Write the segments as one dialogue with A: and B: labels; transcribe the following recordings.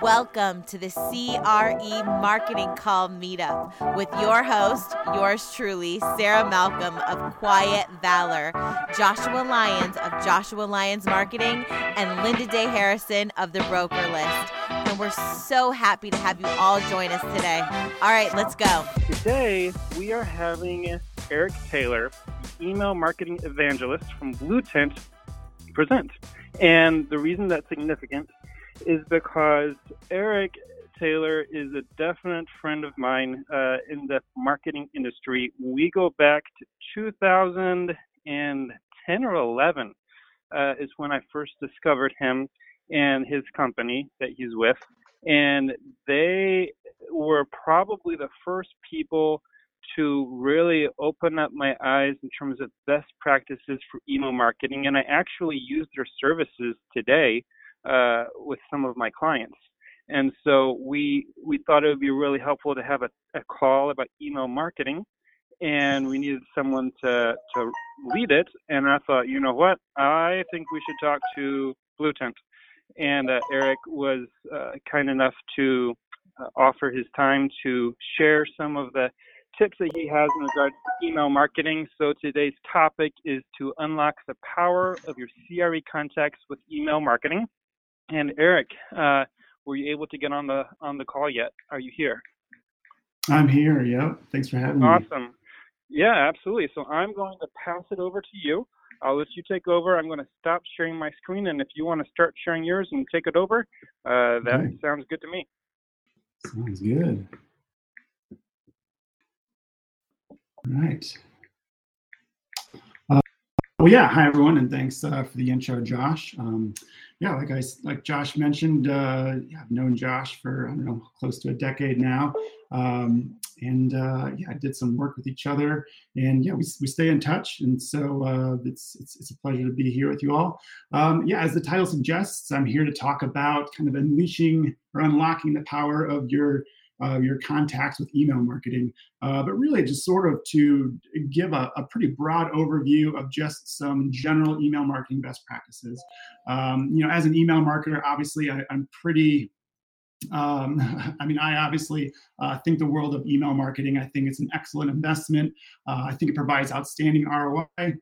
A: Welcome to the CRE Marketing Call Meetup with your host, yours truly, Sarah Malcolm of Quiet Valor, Joshua Lyons of Joshua Lyons Marketing, and Linda Day Harrison of The Broker List. And we're so happy to have you all join us today. All right, let's go.
B: Today, we are having Eric Taylor, email marketing evangelist from Blue Tent, present. And the reason that's significant is because Eric Taylor is a definite friend of mine uh, in the marketing industry. We go back to 2010 or 11 uh, is when I first discovered him and his company that he's with. And they were probably the first people to really open up my eyes in terms of best practices for email marketing. And I actually use their services today uh, with some of my clients. And so we we thought it would be really helpful to have a, a call about email marketing, and we needed someone to to lead it. And I thought, you know what, I think we should talk to Blue Tent. And uh, Eric was uh, kind enough to uh, offer his time to share some of the tips that he has in regards to email marketing. So today's topic is to unlock the power of your CRE contacts with email marketing. And Eric, uh, were you able to get on the on the call yet? Are you here?
C: I'm here. Yep. Thanks for having
B: awesome. me. Awesome. Yeah, absolutely. So I'm going to pass it over to you. I'll let you take over. I'm going to stop sharing my screen, and if you want to start sharing yours and take it over, uh, that okay. sounds good to me.
C: Sounds good. All right. Well, yeah. Hi, everyone, and thanks uh, for the intro, Josh. Um, yeah, like I like Josh mentioned, uh, yeah, I've known Josh for I don't know close to a decade now, um, and uh, yeah, I did some work with each other, and yeah, we, we stay in touch, and so uh, it's, it's it's a pleasure to be here with you all. Um, yeah, as the title suggests, I'm here to talk about kind of unleashing or unlocking the power of your uh, your contacts with email marketing, uh, but really just sort of to give a, a, pretty broad overview of just some general email marketing best practices. Um, you know, as an email marketer, obviously I, am pretty um, I mean, I obviously uh, think the world of email marketing. I think it's an excellent investment. Uh, I think it provides outstanding ROI.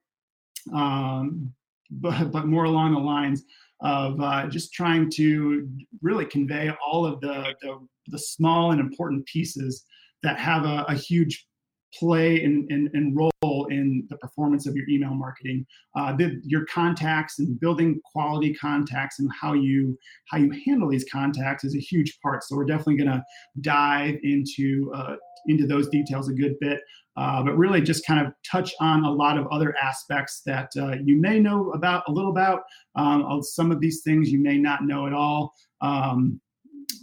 C: Um, but, but more along the lines of uh, just trying to really convey all of the, the, the small and important pieces that have a, a huge play and, and, role in the performance of your email marketing uh, the, your contacts and building quality contacts and how you how you handle these contacts is a huge part. So we're definitely going to dive into uh, into those details a good bit uh, but really just kind of touch on a lot of other aspects that uh, you may know about a little about. Um, some of these things you may not know at all. Um,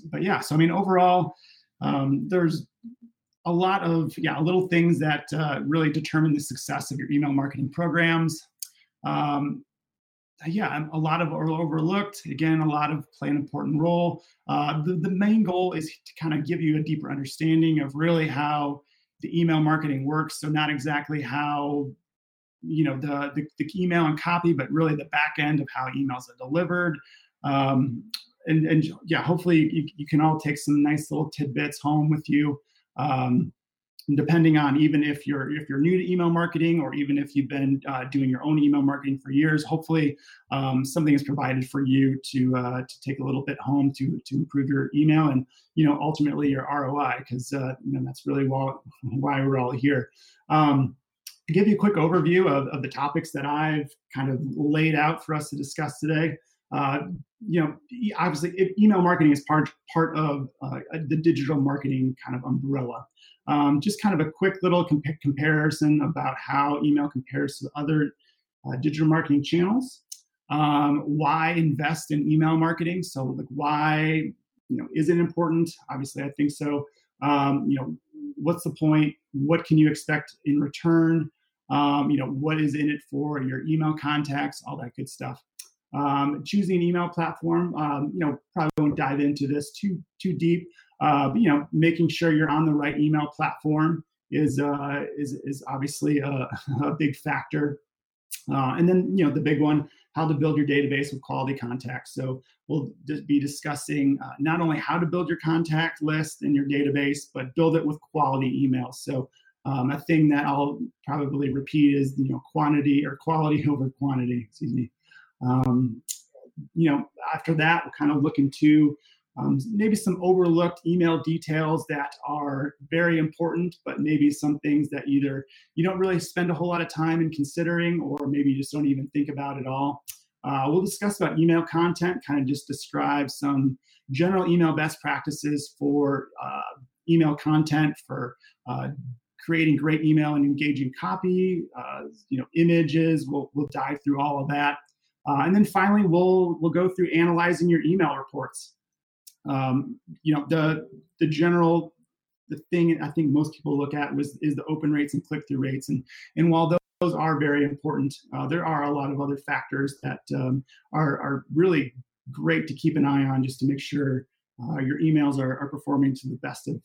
C: but yeah, so I mean, overall, um, there's a lot of yeah little things that uh, really determine the success of your email marketing programs. Um, yeah, a lot of are overlooked. Again, a lot of play an important role. Uh, the, the main goal is to kind of give you a deeper understanding of really how the email marketing works. So not exactly how you know the, the, the email and copy, but really the back end of how emails are delivered. Um, and, and yeah, hopefully you, you can all take some nice little tidbits home with you. Um, depending on even if you're if you're new to email marketing or even if you've been uh, doing your own email marketing for years hopefully um, something is provided for you to uh, to take a little bit home to to improve your email and you know ultimately your roi because uh, you know that's really why, why we're all here um, to give you a quick overview of, of the topics that i've kind of laid out for us to discuss today uh, you know, obviously, email marketing is part part of uh, the digital marketing kind of umbrella. Um, just kind of a quick little comp- comparison about how email compares to other uh, digital marketing channels. Um, why invest in email marketing? So, like, why you know is it important? Obviously, I think so. Um, you know, what's the point? What can you expect in return? Um, you know, what is in it for your email contacts? All that good stuff. Um, choosing an email platform, um, you know, probably won't dive into this too too deep. Uh, you know, making sure you're on the right email platform is uh, is is obviously a, a big factor. Uh, and then, you know, the big one, how to build your database with quality contacts. So we'll be discussing uh, not only how to build your contact list in your database, but build it with quality emails. So um, a thing that I'll probably repeat is you know quantity or quality over quantity. Excuse me. Um, you know, after that, we'll kind of look into um, maybe some overlooked email details that are very important, but maybe some things that either you don't really spend a whole lot of time in considering, or maybe you just don't even think about at all. Uh, we'll discuss about email content, kind of just describe some general email best practices for uh, email content for uh, creating great email and engaging copy, uh, you know, images. We'll, we'll dive through all of that. Uh, and then finally, we'll, we'll go through analyzing your email reports. Um, you know, the, the general, the thing I think most people look at was, is the open rates and click-through rates. And, and while those, those are very important, uh, there are a lot of other factors that um, are, are really great to keep an eye on just to make sure uh, your emails are, are performing to the best of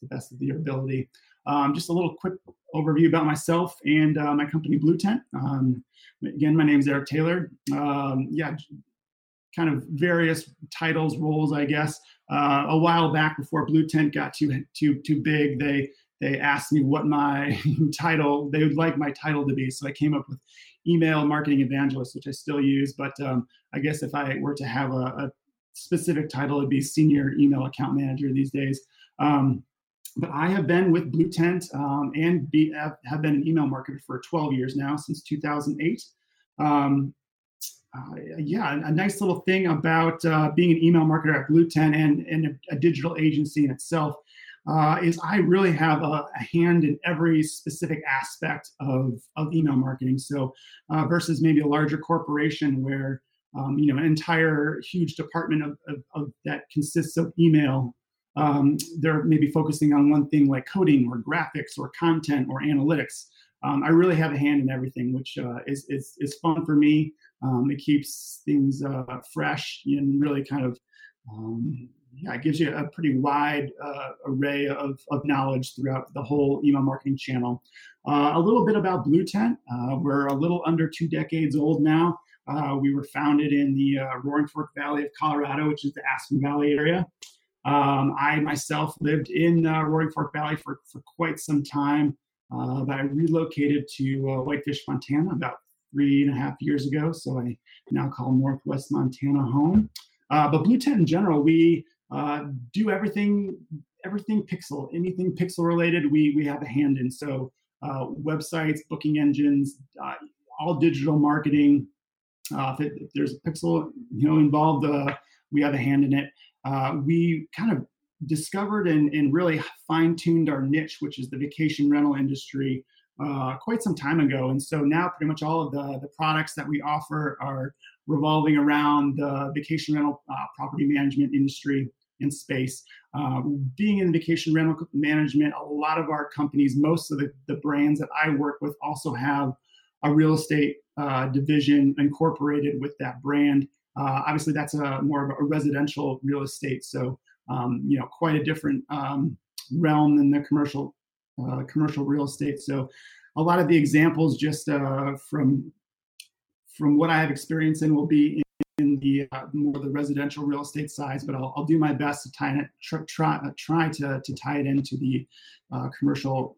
C: the best of your ability. Um, just a little quick overview about myself and uh, my company Blue Tent. Um, again, my name is Eric Taylor. Um, yeah, kind of various titles, roles, I guess. Uh, a while back, before Blue Tent got too too too big, they they asked me what my title they would like my title to be. So I came up with email marketing evangelist, which I still use. But um, I guess if I were to have a, a, specific title, it'd be senior email account manager these days. Um, but I have been with Blue Tent um, and be, have been an email marketer for 12 years now, since 2008. Um, uh, yeah, a nice little thing about uh, being an email marketer at Blue Tent and, and a, a digital agency in itself uh, is I really have a, a, hand in every specific aspect of, of email marketing. So uh, versus maybe a larger corporation where um, you know an entire huge department of, of, of that consists of email um, they're maybe focusing on one thing like coding or graphics or content or analytics. Um, I really have a hand in everything, which uh, is, is, is fun for me. Um, it keeps things uh, fresh and really kind of, um, yeah, it gives you a pretty wide uh, array of, of knowledge throughout the whole email marketing channel. Uh, a little bit about Blue Tent. Uh, we're a little under two decades old now. Uh, we were founded in the Roaring Fork Valley of Colorado, which is the Aspen Valley area. Um, I myself lived in uh, Roaring Fork Valley for, for quite some time, uh, but I relocated to uh, Whitefish, Montana about three and a half years ago. So I now call Northwest Montana home. Uh, but Blue Tent in general, we uh, do everything, everything pixel, anything pixel related, we, we have a hand in. So uh, websites, booking engines, all digital marketing. If, it, if, there's a pixel you know involved, we have a hand in it uh, we kind of discovered and, and really fine tuned our niche, which is the vacation rental industry, uh, quite some time ago. And so now, pretty much all of the, the products that we offer are revolving around the vacation rental uh, property management industry and space. Uh, being in vacation rental management, a lot of our companies, most of the, the brands that I work with, also have a real estate uh, division incorporated with that brand. Uh, obviously, that's a more of a residential real estate, so um, you know quite a different um, realm than the commercial uh, commercial real estate. So a lot of the examples just uh, from from what I have experience in will be in, the uh, more the residential real estate size, but I'll, I'll do my best to tie it try try, try to, to tie it into the uh, commercial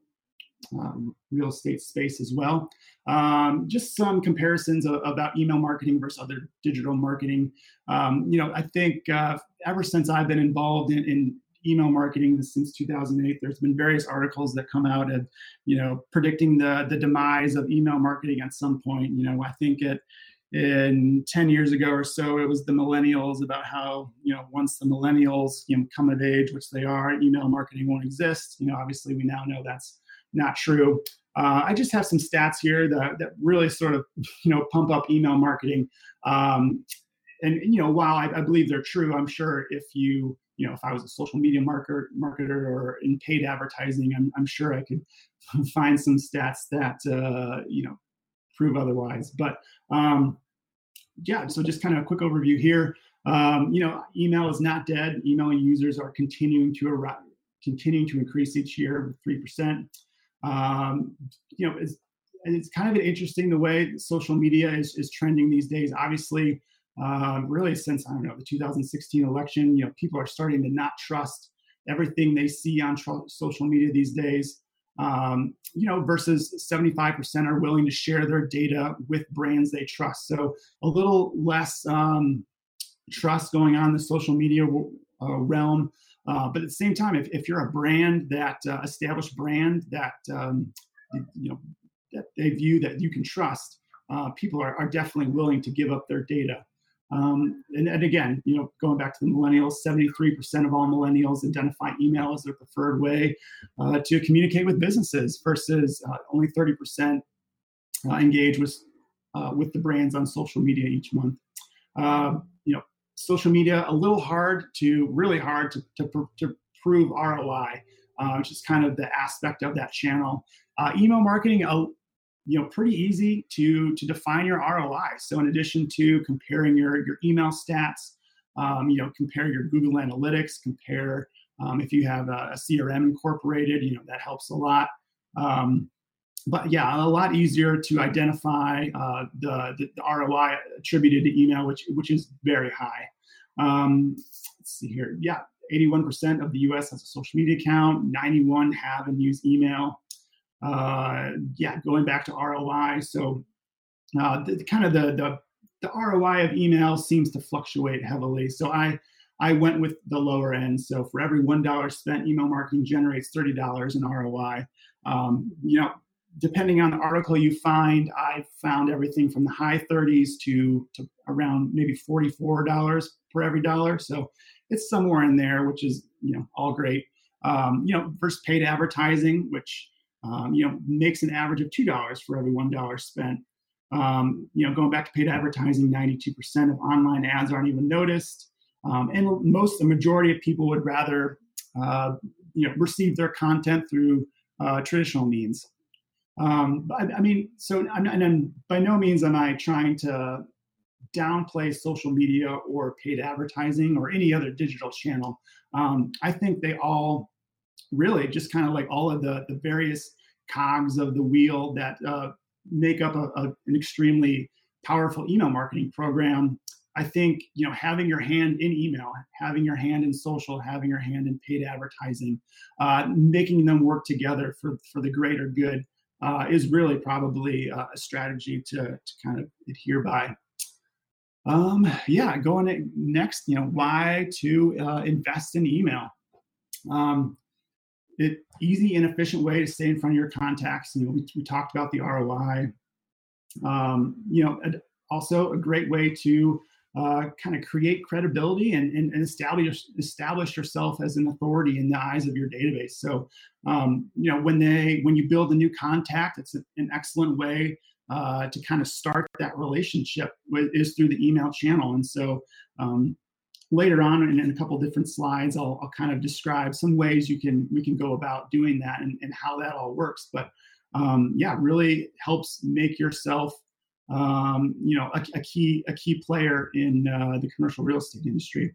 C: um, real estate space as well. Um, just some comparisons of, about email marketing versus other digital marketing. Um, you know, I think uh, ever since I've been involved in, in, email marketing since 2008, there's been various articles that come out of, you know, predicting the the demise of email marketing at some point. You know, I think it in 10 years ago or so it was the millennials about how you know once the millennials you know come of age which they are email marketing won't exist you know obviously we now know that's not true. Uh, I just have some stats here that, that really sort of, you know, pump up email marketing. Um, and, you know, while I, I, believe they're true, I'm sure if you, you know, if I was a social media marketer, marketer or in paid advertising, I'm, I'm sure I could find some stats that, uh, you know, prove otherwise. But um, yeah, so just kind of a quick overview here. Um, you know, email is not dead. Email users are continuing to arrive, continuing to increase each year with three percent. Um, you know, it's kind of interesting the way social media is, is trending these days. Obviously, um, really since I don't know the 2016 election, you know, people are starting to not trust everything they see on tr- social media these days. Um, you know, versus 75% are willing to share their data with brands they trust. So a little less um, trust going on in the social media uh, realm. Uh, but at the same time, if, if you're a brand that uh, established brand that um, you know that they view that you can trust, uh, people are, are definitely willing to give up their data. Um, and, and, again, you know, going back to the millennials, 73% of all millennials identify email as their preferred way uh, to communicate with businesses versus uh, only 30% uh, engage with, uh, with the brands on social media each month. Um, you know, social media, a little hard to, really hard to, to, to prove ROI, uh, which is kind of the aspect of that channel. Uh, email marketing, you know pretty easy to to define your ROI. So in addition to comparing your your email stats, um, you know compare your Google Analytics, compare um, if you have a, a, CRM incorporated, you know that helps a lot. Um, but yeah, a lot easier to identify uh, the, the, the ROI attributed to email, which which is very high. Um, let's see here. Yeah, 81% of the U.S. has a social media account. 91 have and use email uh, yeah, going back to ROI. So uh, the, kind of the, the, the ROI of email seems to fluctuate heavily. So I I went with the lower end. So for every one dollar spent, email marketing generates thirty dollars in ROI. Um, you know, depending on the article you find, I found everything from the high 30s to to around maybe forty four dollars per every dollar. So it's somewhere in there, which is you know all great. Um, you know, versus paid advertising, which um, you know, makes an average of two dollars for every one dollar spent. Um, you know, going back to paid advertising, 92% of online ads aren't even noticed, um, and most, the majority of people would rather, uh, you know, receive their content through uh, traditional means. Um, I, I, mean, so I'm, and by no means am I trying to downplay social media or paid advertising or any other digital channel. Um, I think they all really just kind of like all of the, the various cogs of the wheel that uh, make up a, a, an extremely powerful email marketing program. I think you know having your hand in email, having your hand in social, having your hand in paid advertising, uh, making them work together for for the greater good uh, is really probably uh, a strategy to to kind of adhere by. Um, yeah, going next, you know, why to uh, invest in email. Um, it easy and efficient way to stay in front of your contacts. You know, we, we talked about the ROI. Um, you know, also a great way to uh, kind of create credibility and, and, and, establish establish yourself as an authority in the eyes of your database. So, um, you know, when they when you build a new contact, it's an excellent way uh, to kind of start that relationship with, is through the email channel. And so, um, later on in, in a couple different slides, I'll, I'll, kind of describe some ways you can we can go about doing that and, and how that all works. But um, yeah, really helps make yourself um, you know a, a, key a key player in uh, the commercial real estate industry.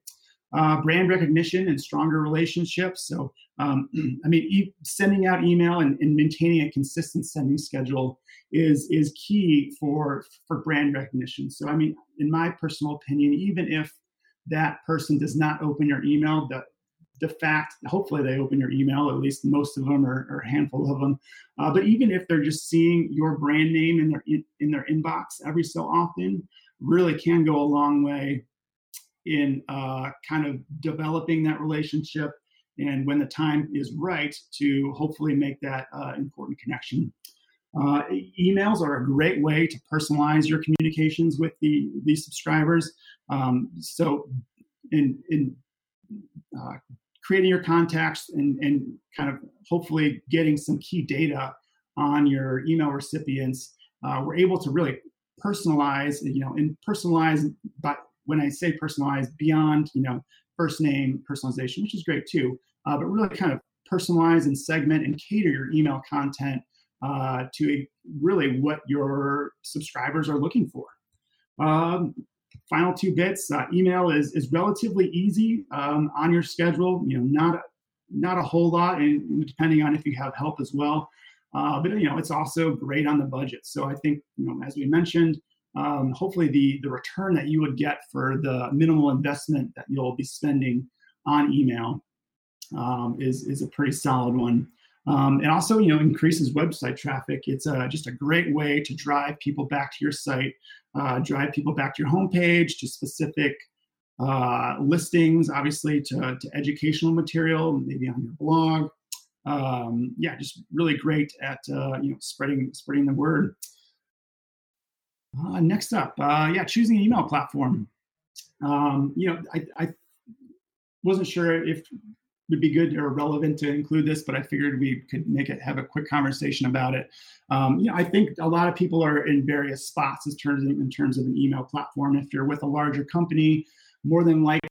C: Uh, brand recognition and stronger relationships. So, um, I mean, e- sending out email and, and, maintaining a consistent sending schedule is is key for for brand recognition. So, I mean, in my personal opinion, even if that person does not open your email, the the fact, hopefully they open your email, at least most of them or, or a handful of them. Uh, but even if they're just seeing your brand name in their in, in, their inbox every so often, really can go a long way in uh, kind of developing that relationship. And when the time is right, to hopefully make that uh, important connection. Uh, emails are a great way to personalize your communications with the, the subscribers. Um, so, in, in uh, creating your contacts and, and kind of hopefully getting some key data on your email recipients, uh, we're able to really personalize, you know, and personalize, but when I say personalize, beyond, you know, first name personalization, which is great too, uh, but really kind of personalize and segment and cater your email content uh, to really what your subscribers are looking for. Um, final two bits uh, email is, is relatively easy um, on your schedule you know not not a whole lot and depending on if you have help as well uh, but you know it's also great on the budget. So I think you know as we mentioned, um, hopefully the the return that you would get for the minimal investment that you'll be spending on email um, is is a pretty solid one. Um, and also, you know, increases website traffic. It's uh, just a great way to drive people back to your site, uh, drive people back to your homepage, to specific uh, listings, obviously to, to educational material, maybe on your blog. Um, yeah, just really great at uh, you know spreading spreading the word. Uh, next up, uh, yeah, choosing an email platform. Um, you know, I, I wasn't sure if would be good or relevant to include this, but I figured we could make it have a quick conversation about it. Um, you know, I think a lot of people are in various spots in terms of, in terms of an email platform. If you're with a larger company, more than likely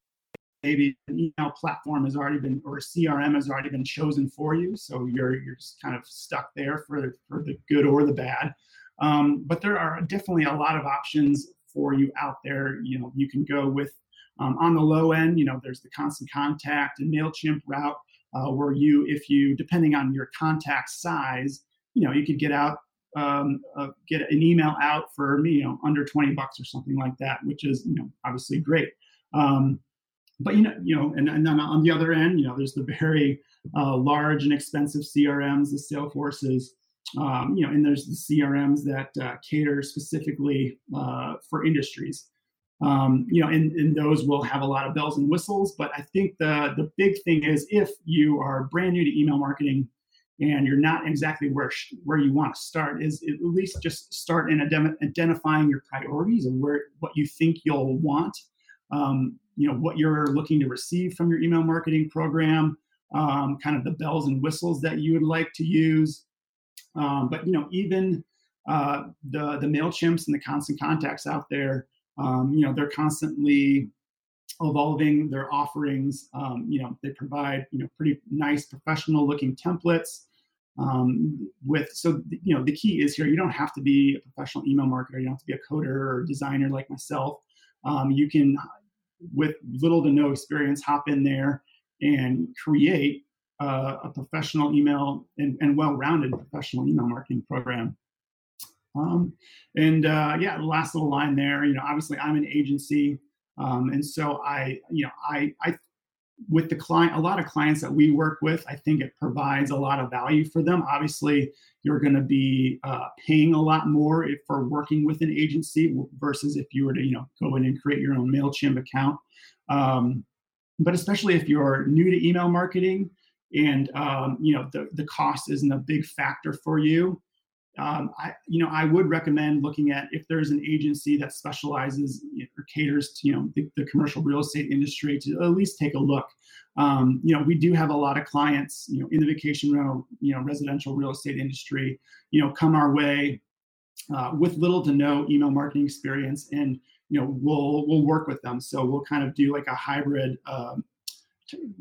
C: maybe an email platform has already been or CRM has already been chosen for you, so you're you're just kind of stuck there for for the good or the bad. Um, but there are definitely a lot of options for you out there. You know, you can go with um, on the low end, you know, there's the constant contact and MailChimp route uh, where you, if you, depending on your contact size, you know, you could get out, um, uh, get an email out for, you know, under 20 bucks or something like that, which is, you know, obviously great. Um, but, you know, you know, and, and then on the other end, you know, there's the very uh, large and expensive CRMs, the Salesforces, um, you know, and there's the CRMs that uh, cater specifically uh, for industries um, you know, and, and those will have a lot of bells and whistles. But I think the the big thing is if you are brand new to email marketing and you're not exactly where where you want to start, is at least just start in identifying your priorities and where what you think you'll want. Um, you know what you're looking to receive from your email marketing program, um, kind of the bells and whistles that you would like to use. Um, but you know, even uh, the the Mailchimps and the Constant Contacts out there, um, you know, they're constantly evolving their offerings. Um, you know, they provide you know pretty nice professional looking templates. Um, with so you know the key is here you don't have to be a professional email marketer you don't have to be a coder or designer like myself um, you can with little to no experience hop in there and create uh, a professional email and, and well-rounded professional email marketing program um, and uh, yeah, last little line there, you know, obviously I'm an agency. Um, and so I, you know, I, I, with the client, a lot of clients that we work with, I think it provides a lot of value for them. Obviously, you're going to be uh, paying a lot more if, for working with an agency versus if you were to, you know, go in and create your own Mailchimp account. Um, but especially if you're new to email marketing and um, you know the, the cost isn't a big factor for you um, I, you know, I would recommend looking at if there's an agency that specializes or caters to, you know, the, the commercial real estate industry to at least take a look. Um, you know, we do have a lot of clients, you know, in the vacation rental, you know, residential real estate industry, you know, come our way uh, with little to no email marketing experience, and you know, we'll we'll work with them. So we'll kind of do like a hybrid, um,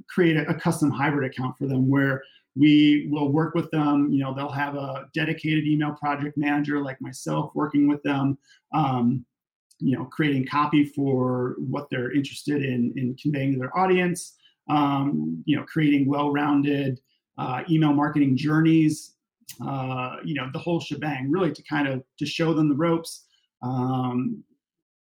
C: create a, a custom hybrid account for them where we will work with them. You know they'll have a dedicated email project manager like myself working with them um, you know creating copy for what they're interested in in conveying to their audience um, you know creating well-rounded uh, email marketing journeys uh, you know the whole shebang really to kind of to show them the ropes um,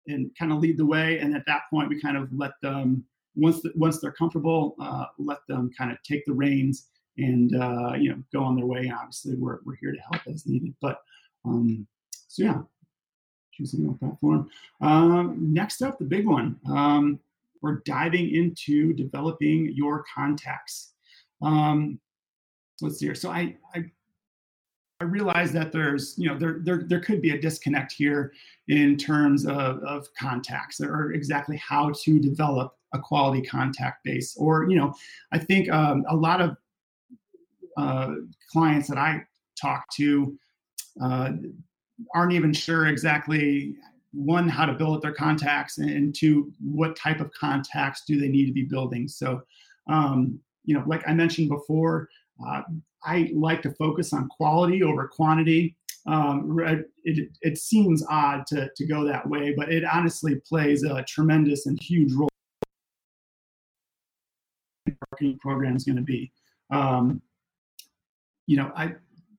C: and kind of lead the way. And at that point we kind of let them once the, once they're comfortable uh, let them kind of take the reins and uh, you know go on their way. Obviously, we're we're here to help as needed. But um, so yeah, choosing a platform. Um, next up, the big one. Um, we're diving into developing your contacts. Um, let's see here. So I, I I realize that there's, you know, there, there, there could be a disconnect here in terms of, of contacts or exactly how to develop a quality contact base. Or, you know, I think um, a lot of uh, clients that I talk to uh, aren't even sure exactly one how to build their contacts and two what type of contacts do they need to be building. So um, you know like i mentioned before uh, i like to focus on quality over quantity. Um, it, it seems odd to, to go that way but it honestly plays a tremendous and huge role marketing program is going to be. Um, you know, I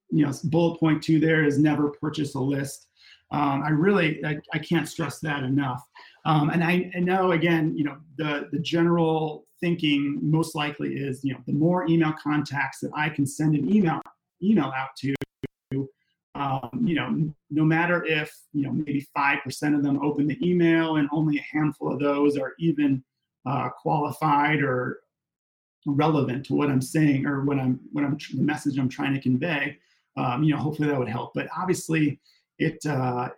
C: you know bullet point two there is never purchase a list. Um, I really I, I, can't stress that enough. Um, and I, I, know again, you know, the the general thinking most likely is, you know, the more email contacts that I can send an email email out to, um, you know, no matter if you know maybe five percent of them open the email and only a handful of those are even uh, qualified or relevant to what I'm saying or what I'm what I'm the message I'm trying to convey. Um, you know, hopefully that would help. But obviously, it uh,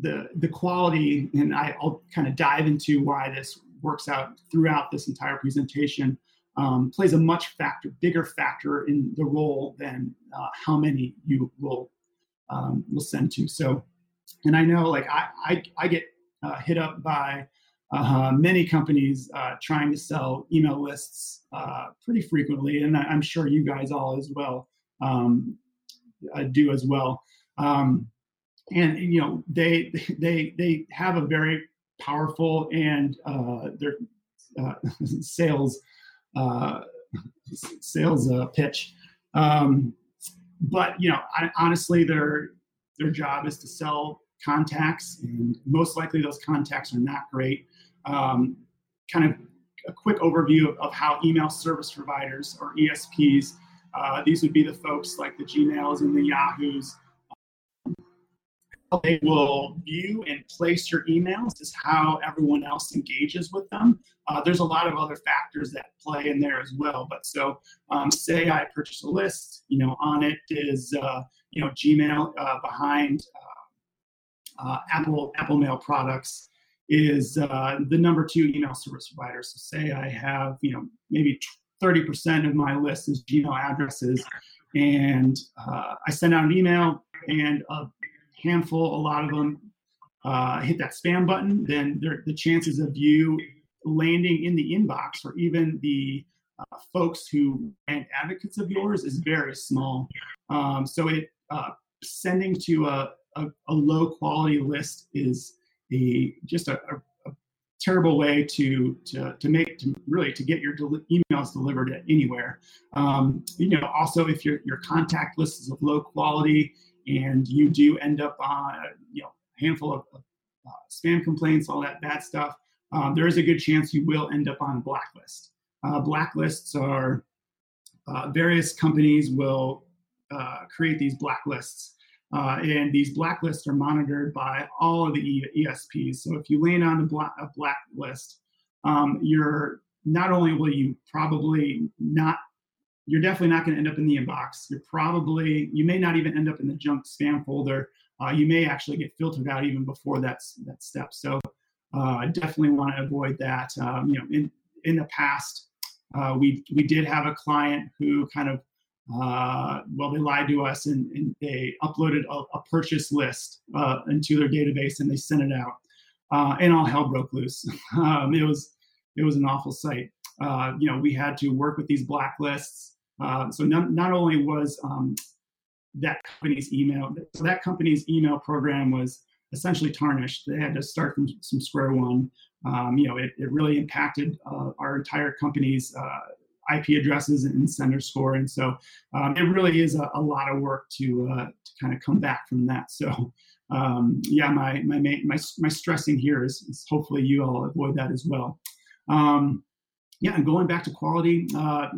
C: the the quality, and I, will kind of dive into why this works out throughout this entire presentation. Um, plays a much factor, bigger factor in the role than uh, how many you will um, will send to. So, and I know like I I, I get uh, hit up by uh, many companies uh, trying to sell email lists uh, pretty frequently, and I'm sure you guys all as well um, uh, do as well. Um, and you know they they they have a very powerful and uh, their uh, sales sales pitch. Um, but you know, I, honestly, their their job is to sell contacts, and most likely those contacts are not great um, kind of a quick overview of, of, how email service providers or ESPs, uh, these would be the folks like the Gmails and the Yahoos. They will view and place your emails is how everyone else engages with them. Uh, there's a lot of other factors that play in there as well. But so, um, say I purchase a list, you know, on it is uh, you know Gmail uh, behind uh, uh, Apple Apple Mail products is uh, the number two email service provider. So say I have, you know, maybe 30% of my list is Gmail addresses, and uh, I send out an email, and a handful, a lot of them uh, hit that spam button. Then the chances of you landing in the inbox or even the uh, folks who and advocates of yours is very small. Um, so it uh, sending to a, a, a low quality list is the just a, a, a terrible way to to to make to really to get your emails delivered anywhere. Um, you know, also if your your contact list is of low quality and you do end up on you know a handful of uh, spam complaints, all that bad stuff, um, there is a good chance you will end up on a blacklist. Uh, blacklists are uh, various companies will uh, create these blacklists uh, and these blacklists are monitored by all of the ESPs. So if you land on a, black, a blacklist, um, you're not only will you probably not, you're definitely not going to end up in the inbox. You're probably, you may not even end up in the junk spam folder. Uh, you may actually get filtered out even before that's that step. So uh, definitely want to avoid that. Um, you know, in in the past, uh, we we did have a client who kind of uh, well, they lied to us and, and they uploaded a, a purchase list uh, into their database and they sent it out, uh, and all hell broke loose. um, it was it was an awful sight. Uh, you know, we had to work with these blacklists. Uh, so not, not only was um, that company's email, so that company's email program was essentially tarnished. They had to start from some square one. Um, you know, it, it really impacted our entire company's IP addresses and sender score. And so um, it really is a, a, lot of work to, uh, to kind of come back from that. So um, yeah, my, my, my, my stressing here is, is, hopefully you all avoid that as well. Um, yeah, and going back to quality, uh,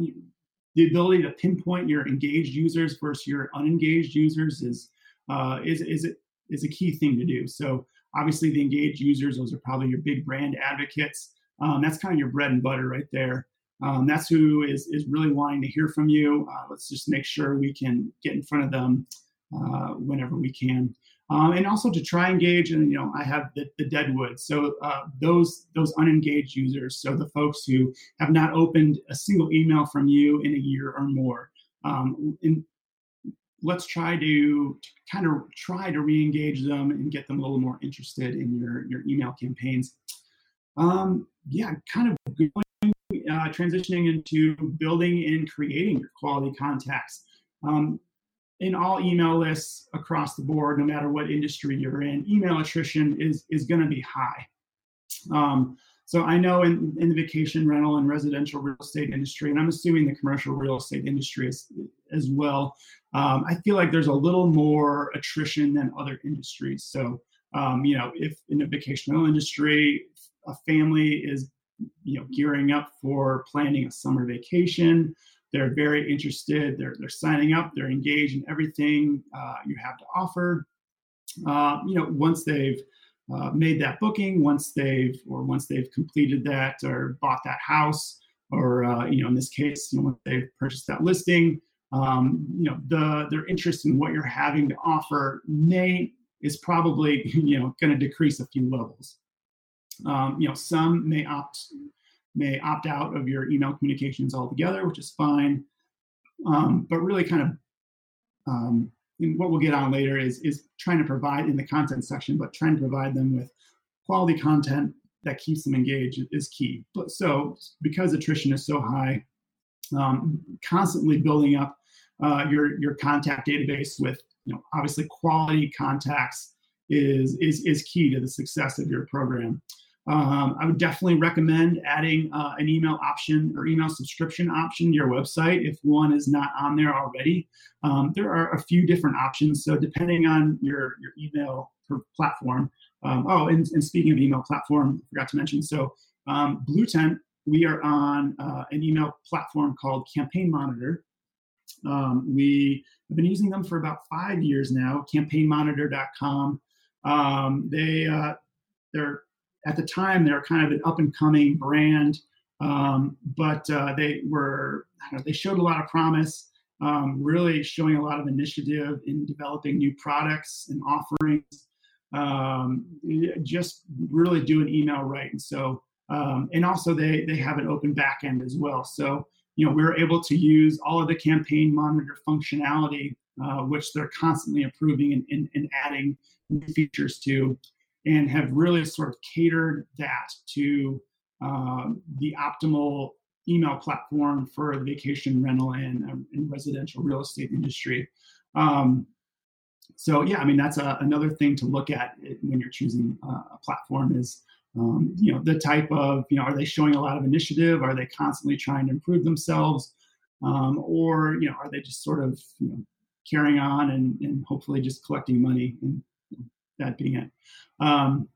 C: the ability to pinpoint your engaged users versus your unengaged users is, uh, is, is, is a key thing to do. So obviously the engaged users, those are probably your big brand advocates. Um, that's kind of your bread and butter right there. Um, that's who is, is really wanting to hear from you. Uh, let's just make sure we can get in front of them uh, whenever we can. Um, and also to try engage, and you know, I have the, the deadwood. So uh, those those unengaged users, so the folks who have not opened a single email from you in a year or more. Um, and let's try to, to kind of try to re-engage them and get them a little more interested in your your email campaigns. Um, yeah, kind of going uh, transitioning into building and creating your quality contacts. Um, in all email lists across the board, no matter what industry you're in, email attrition is, is going to be high. Um, so I know in, in the vacation rental and residential real estate industry, and I'm assuming the commercial real estate industry is as well. Um, I feel like there's a little more attrition than other industries. So, um, you know, if in the vacation rental industry, a family is, you know, gearing up for planning a summer vacation, they're very interested. They're they're signing up. They're engaged in everything uh, you have to offer. Uh, you know, once they've uh, made that booking, once they've or once they've completed that or bought that house, or uh, you know, in this case, you know, once they've purchased that listing, um, you know, the their interest in what you're having to offer may is probably you know going to decrease a few levels. Um, you know, some may opt may opt out of your email communications altogether, which is fine. Um, but really, kind of um, what we'll get on later is is trying to provide in the content section, but trying to provide them with quality content that keeps them engaged is key. But so because attrition is so high, um, constantly building up uh, your your contact database with you know obviously quality contacts is is is key to the success of your program. Um, I would definitely recommend adding uh, an email option or email subscription option to your website if one is not on there already. Um, there are a few different options. So depending on your, your email platform. Um, oh, and, and, speaking of email platform, I forgot to mention. So um, Blue Tent, we are on uh, an email platform called Campaign Monitor. Um, we have been using them for about five years now. CampaignMonitor.com. Um, they uh, they're at the time they're kind of an up and coming brand, um, but uh, they were know, they showed a lot of promise, um, really showing a lot of initiative in developing new products and offerings. Um, just really doing email right, and so um, and also they they have an open backend as well. So you know we're able to use all of the campaign monitor functionality, uh, which they're constantly improving and, and, and adding new features to and have really sort of catered that to um, the optimal email platform for the vacation rental and, um, and residential real estate industry. Um, so yeah, I mean that's a, another thing to look at when you're choosing a platform is um, you know the type of you know are they showing a lot of initiative? Are they constantly trying to improve themselves? Um, or you know are they just sort of you know carrying on and, and hopefully just collecting money and that being it. Um,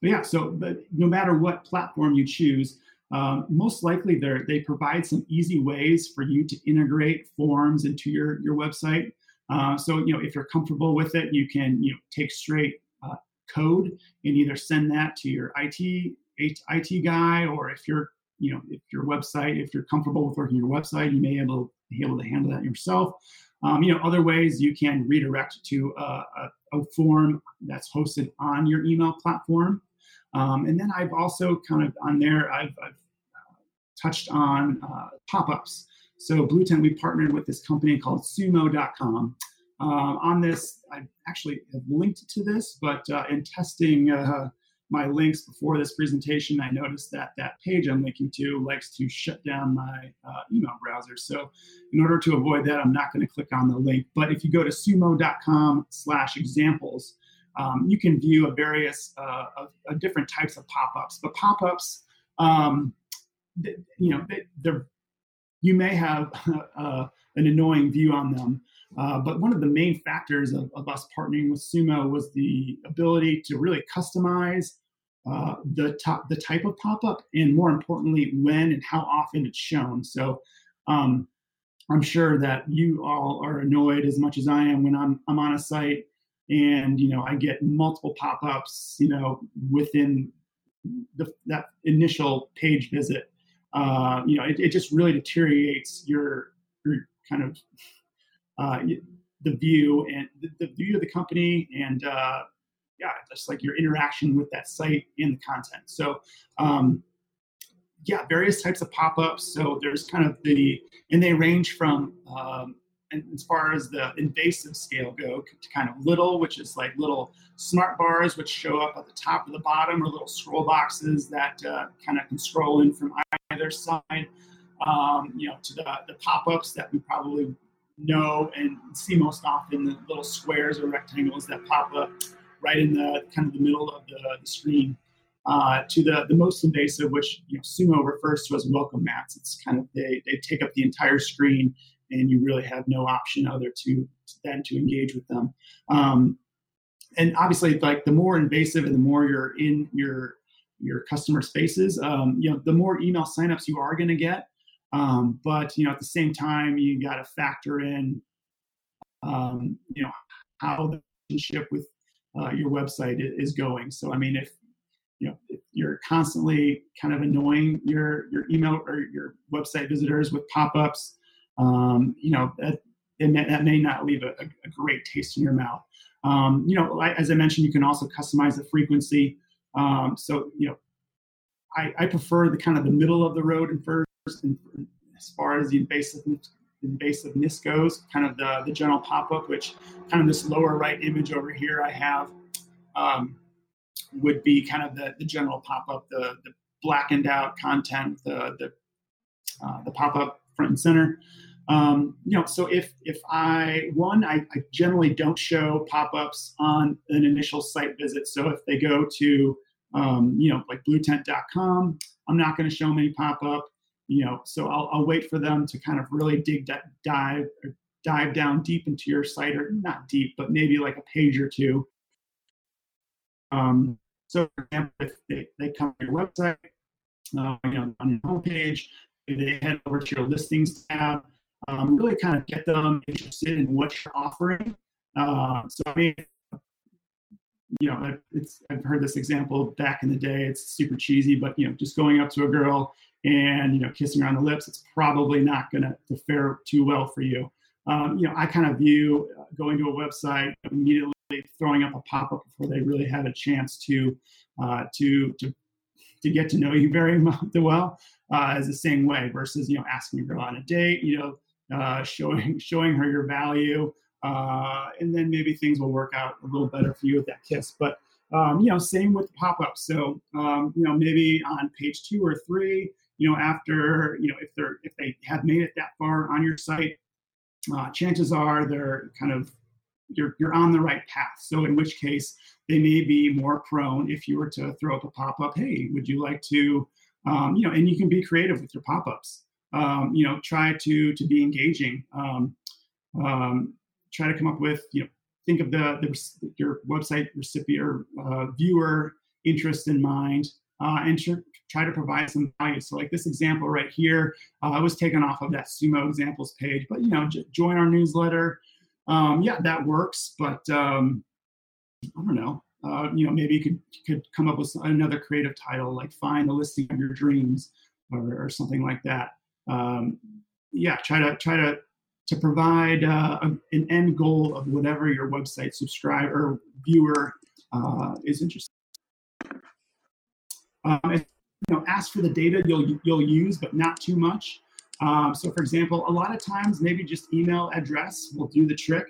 C: but yeah, so but no matter what platform you choose, um, most likely they they provide some easy ways for you to integrate forms into your your website. Uh, so you know if you're comfortable with it, you can you know take straight uh, code and either send that to your IT IT guy, or if you're you know if your website if you're comfortable with working your website, you may able be able to handle that yourself. Um, you know, other ways you can redirect to a, a, a, form that's hosted on your email platform. Um, and then I've also kind of on there, I've, I've uh, touched on uh, pop-ups. So Blue Tent, we partnered with this company called Sumo.com. Uh, on this, I actually have linked to this, but uh, in testing uh, my links before this presentation, I noticed that that page I'm linking to likes to shut down my uh, email browser. So in order to avoid that, I'm not going to click on the link. But if you go to sumo.com slash examples, um, you can view a various uh, of, of different types of pop-ups. But pop-ups, um, you know, they, are you may have uh, an annoying view on them. Uh, but one of the main factors of, of, us partnering with Sumo was the ability to really customize uh, the top, the type of pop-up, and more importantly, when and how often it's shown. So um, I'm sure that you all are annoyed as much as I am when I'm I'm on a site and you know I get multiple pop-ups, you know, within the, that initial page visit. Uh, you know, it, it just really deteriorates your your kind of uh, the view and the, the, view of the company and uh, yeah, just like your interaction with that site and the content. So um, yeah, various types of pop-ups. So there's kind of the and they range from um, and as far as the invasive scale go to kind of little, which is like little smart bars which show up at the top or the bottom, or little scroll boxes that uh, kind of can scroll in from either side. Um, you know, to the, the pop-ups that we probably know and see most often the little squares or rectangles that pop up right in the kind of the middle of the, the screen. uh, to the, the most invasive, which you know, Sumo refers to as welcome mats. It's kind of they, they take up the entire screen, and you really have no option other to than to engage with them. Um, and obviously, like the more invasive and the more you're in your your customer spaces, um, you know, the more email signups you are going to get. Um, but you know, at the same time, you got to factor in, um, you know, how the relationship with uh, your website is going. So, I mean, if you know if you're constantly kind of annoying your your email or your website visitors with pop-ups, um, you know that may, that may not leave a, a, great taste in your mouth. Um, you know, as I mentioned, you can also customize the frequency. Um, so, you know, I, I, prefer the kind of the middle of the road and and as far as the invasiveness, invasiveness goes, kind of the, the general pop-up, which kind of this lower right image over here I have um, would be kind of the, the general pop-up, the, the blackened out content, the, the, uh, the pop-up front and center. Um, you know, so if if I one, I, I generally don't show pop-ups on an initial site visit. So if they go to um, you know like bluetent.com, I'm not going to show them any pop-up. You know, so I'll, I'll wait for them to kind of really dig that dive dive down deep into your site, or not deep, but maybe like a page or two. Um, so, for example, if they, they come to your website, uh, you know, on your homepage, they head over to your listings tab um, really kind of get them interested in what you're offering. Uh, so I mean, you know, it's I've heard this example back in the day. It's super cheesy, but you know, just going up to a girl and you know kissing her on the lips, it's probably not going to fare too well for you. Um, you know, I kind of view uh, going to a website immediately throwing up a pop-up before they really have a chance to uh, to to to get to know you very well uh, as the same way versus you know asking a girl on a date. You know, uh, showing showing her your value, uh, and then maybe things will work out a little better for you with that kiss. But um, you know, same with pop-ups. So um, you know, maybe on page two or three, you know, after you know, if they're if they have made it that far on your site, uh, chances are they're kind of you're you're on the right path. So in which case they may be more prone if you were to throw up a pop-up. Hey, would you like to? Um, you know, and you can be creative with your pop-ups um, you know, try to to be engaging. Um, um, try to come up with, you know, think of the, the your website recipient or uh, viewer interest in mind, uh, and tr- try to provide some value. So, like this example right here, uh, I was taken off of that Sumo examples page, but you know, j- join our newsletter. Um, yeah, that works, but um, I don't know. Uh, you know, maybe you could could come up with another creative title like "Find the Listing of Your Dreams" or, or something like that um, yeah, try to try to to provide uh, an end goal of whatever your website subscriber viewer uh, is interested. Um, you know, ask for the data you'll you'll use, but not too much. Um, so, for example, a lot of times maybe just email address will do the trick.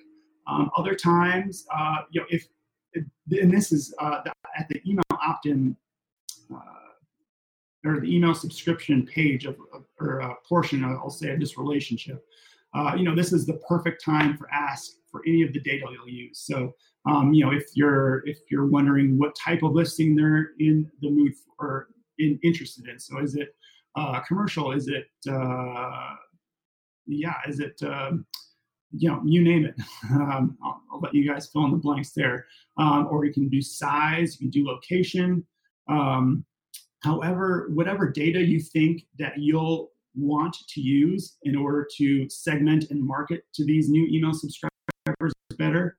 C: Um, other times, uh, you know, if and this is uh, at the email opt-in uh, or the email subscription page of, of or a portion, I'll say, of this relationship. Uh, you know, this is the perfect time for ask for any of the data you'll use. So, um, you know, if you're if you're wondering what type of listing they're in the mood for, or in, interested in, so is it uh, commercial? Is it uh, yeah? Is it um, you know, you name it. Um, I'll, I'll, let you guys fill in the blanks there. Um, or you can do size, you can do location. Um, However, whatever data you think that you'll want to use in order to segment and market to these new email subscribers better.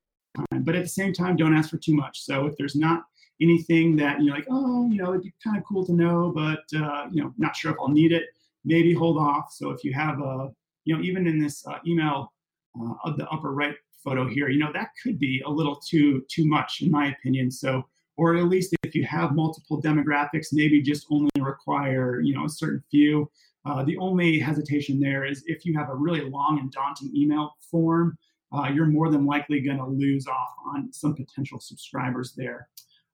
C: But at the same time, don't ask for too much. So if there's not anything that you're like, oh, you know, it'd be kind of cool to know, but uh, you know, not sure if I'll need it, maybe hold off. So if you have a, you know, even in this uh, email uh, of the upper right photo here, you know, that could be a little too too much in my opinion. So or at least if you have multiple demographics, maybe just only require you know a certain few. Uh, the only hesitation there is if you have a really long and daunting email form, uh, you're more than likely going to lose off on some potential subscribers there.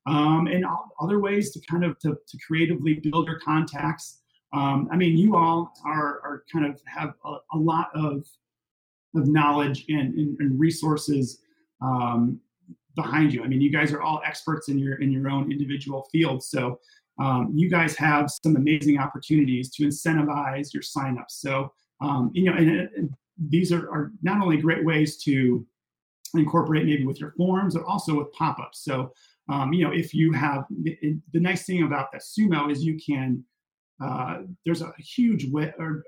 C: Um, and other ways to kind of to, to creatively build your contacts. Um, I mean, you all are, are kind of have a, a lot of of knowledge and, and, and resources um, behind you. I mean, you guys are all experts in your in your own individual fields. So, um, you guys have some amazing opportunities to incentivize your signups. So, um, you know, and, and these are, are, not only great ways to incorporate maybe with your forms, but also with pop-ups. So, um, you know, if you have the, the nice thing about that Sumo is you can uh, there's a huge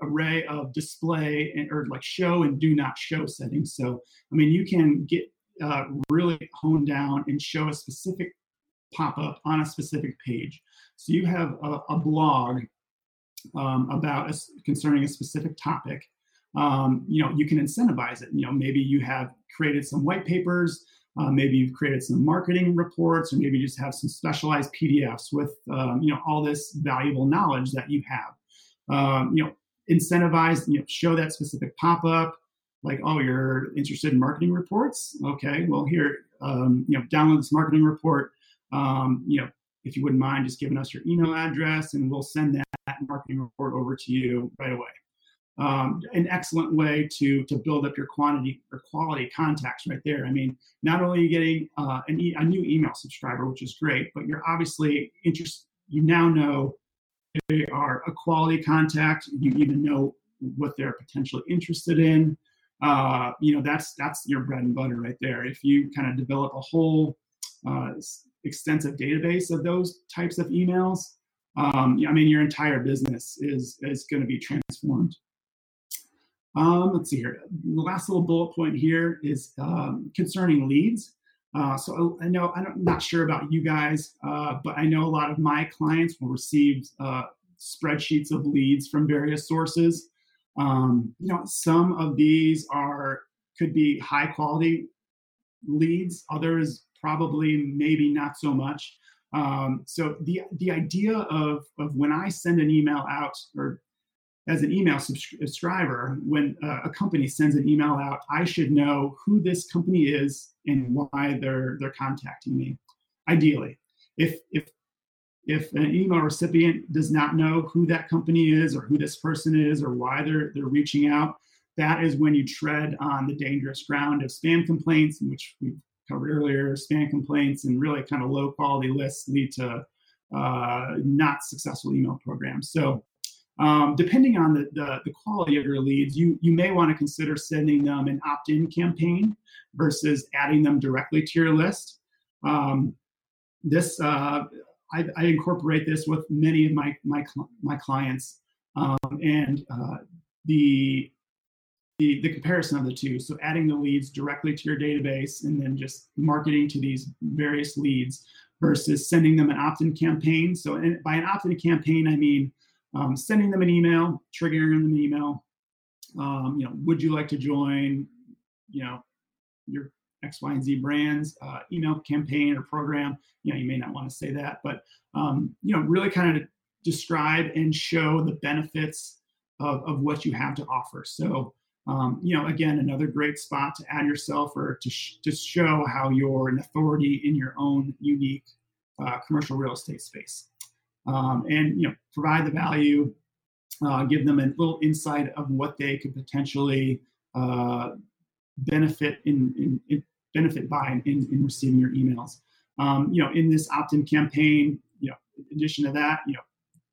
C: array of display and, or like show and do not show settings. So, I mean, you can get uh, really honed down and show a specific pop up on a specific page. So you have a, a blog um, about a, concerning a specific topic. Um, you know, you can incentivize it. You know, maybe you have created some white papers. Uh, maybe you've created some marketing reports, or maybe you just have some specialized PDFs with um, you know all this valuable knowledge that you have. Um, you know, incentivize. You know, show that specific pop up. Like, oh, you're interested in marketing reports? Okay, well here, um, you know, download this marketing report um, you know, if you wouldn't mind just giving us your email address and we'll send that marketing report over to you right away. Um, an excellent way to to build up your quantity or quality contacts right there. I mean, not only are you getting uh, e- a new email subscriber, which is great, but you're obviously interested. You now know they are a quality contact. You even know what they're potentially interested in. Uh, you know, that's that's your bread and butter right there. If you kind of develop a whole uh, extensive database of those types of emails, um, I mean, your entire business is, is going to be transformed. Um, let's see here. The last little bullet point here is um, concerning leads. Uh, so I know I'm not sure about you guys, uh, but I know a lot of my clients will receive uh, spreadsheets of leads from various sources. Um, you know, some of these are could be high quality leads. Others probably maybe not so much. Um, so the the idea of of when I send an email out or as an email subscriber, when uh, a company sends an email out, I should know who this company is and why they're they're contacting me. Ideally, if if if an email recipient does not know who that company is or who this person is or why they're they're reaching out, that is when you tread on the dangerous ground of spam complaints, which we've covered earlier, spam complaints and really kind of low quality lists lead to uh, not successful email programs. So um, depending on the, the, the, quality of your leads, you, you may want to consider sending them an opt-in campaign versus adding them directly to your list. Um, this uh, I, I, incorporate this with many of my my, my clients, um, and uh, the the, the comparison of the two. So adding the leads directly to your database and then just marketing to these various leads versus sending them an opt-in campaign. So in, by an opt-in campaign, I mean um, sending them an email, triggering them an email. Um, you know, would you like to join? You know, your X, Y, and Z brands uh, email campaign or program. You know, you may not want to say that, but um, you know, really kind of describe and show the benefits of, of what you have to offer. So um, you know, again, another great spot to add yourself or to, sh- to show how you're an authority in your own unique uh, commercial real estate space. Um, and, you know, provide the value, uh, give them a little insight of what they could potentially uh, benefit in, in, in, benefit by in, in receiving your emails. Um, you know, in this opt-in campaign, you know, in addition to that, you know,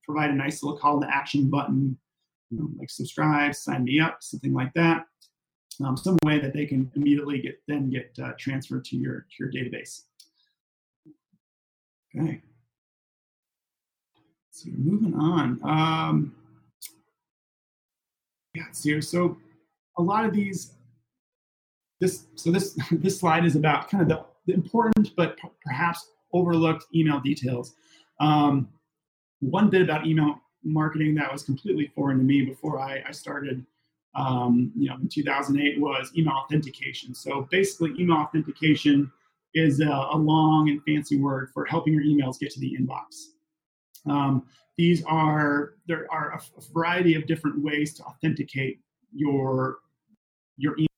C: provide a nice little call to action button you know, like subscribe, sign me up, something like that. Um, some way that they can immediately get then get uh, transferred to your to your database. Okay. So moving on. Um, yeah, so, a lot of these, this so this this slide is about kind of the, the important but perhaps overlooked email details. Um, one bit about email marketing that was completely foreign to me before I, I started, um, you know, in 2008 was email authentication. So basically, email authentication is a, a long and fancy word for helping your emails get to the inbox. Um, these are there are a, variety of different ways to authenticate your your email.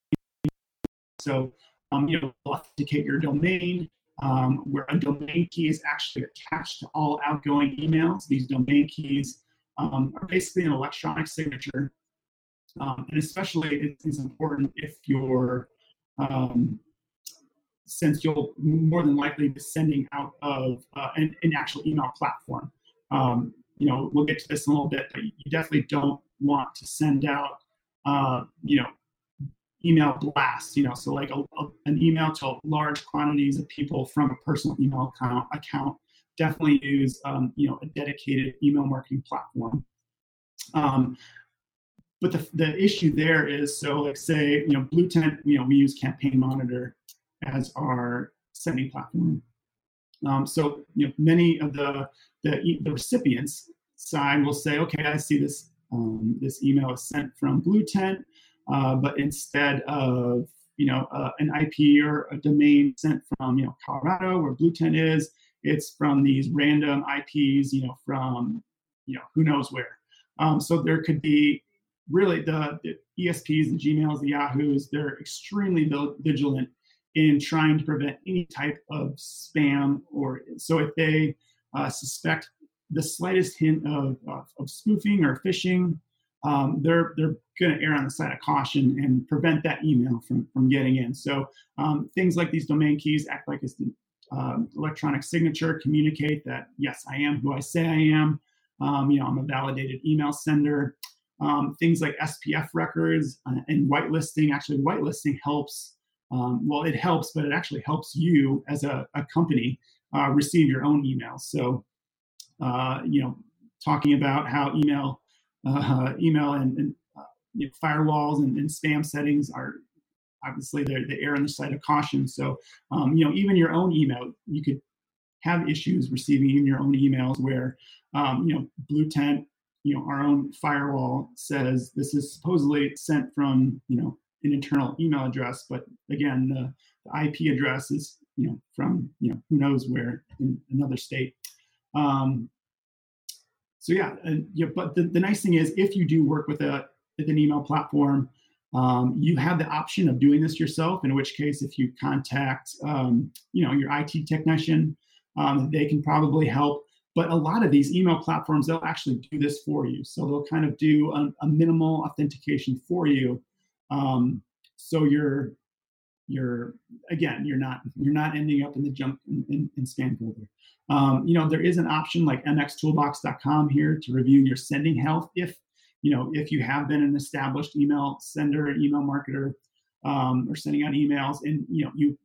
C: So um, you know, authenticate your domain, um, where a domain key is actually attached to all outgoing emails. These domain keys um, are basically an electronic signature. Um, and especially it is important if you're, um, since you'll more than likely be sending out of uh, an, an, actual email platform. Um, you know, we'll get to this in a little bit, but you definitely don't want to send out, uh, you know, email blasts, you know, so like a, a, an email to large quantities of people from a personal email account, account definitely use, um, you know, a dedicated email marketing platform. Um, but the, the issue there is, so like say, you know, Blue Tent, you know, we use Campaign Monitor as our sending platform. Um, so, you know, many of the, the, the recipients side will say, okay, I see this, um, this email is sent from Blue Tent uh, but instead of you know uh, an IP or a domain sent from you know Colorado where Blue Tent is, it's from these random IPs you know from you know who knows where. Um, so there could be really the, the ESPs, the Gmails, the Yahoos. They're extremely vigilant in trying to prevent any type of spam or so if they uh, suspect the slightest hint of, of, of spoofing or phishing um, they're they're going to err on the side of caution and prevent that email from from getting in. So um, things like these domain keys act like it's the um, electronic signature, communicate that yes, I am who I say I am. Um, you know, I'm a validated email sender. Um, things like SPF records uh, and whitelisting. Actually, whitelisting helps. Um, well, it helps, but it actually helps you as a, a company uh, receive your own emails. So, uh, you know, talking about how email uh, email and, and uh, you know, firewalls and, and, spam settings are obviously they they on the side of caution. So um, you know even your own email, you could have issues receiving in your own emails where um, you know Blue Tent, you know our own firewall says this is supposedly sent from you know an internal email address, but again the, the IP address is you know from you know who knows where in another state. Um, so yeah, know, but the, the nice thing is if you do work with a with an email platform, um, you have the option of doing this yourself. In which case, if you contact um, you know your IT technician, um, they can probably help. But a lot of these email platforms, they'll actually do this for you. So they'll kind of do a, a minimal authentication for you. Um, so you're you're again you're not you're not ending up in the in, in, in spam folder um, you know, there is an option like mxtoolbox.com here to review your sending health if, you know, if you have been an established email sender, email marketer, um, or sending out emails, and you know you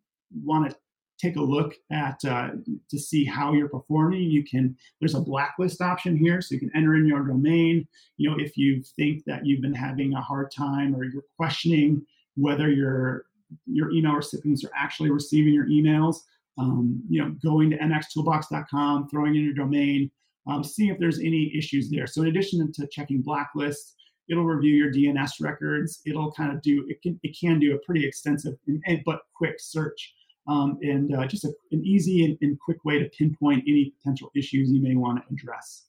C: want to take a look at uh, to see how you're performing. You can there's a blacklist option here, so you can enter in your domain. You know, if you think that you've been having a hard time or you're questioning whether your your email recipients are actually receiving your emails, um, you know, going to mxtoolbox.com, throwing in your domain, um, seeing if there's any issues there. So in addition to checking blacklists, it'll review your DNS records. It'll kind of do it can it can do a pretty extensive and, but quick search, um, and uh, just a, an easy and, and, quick way to pinpoint any potential issues you may want to address.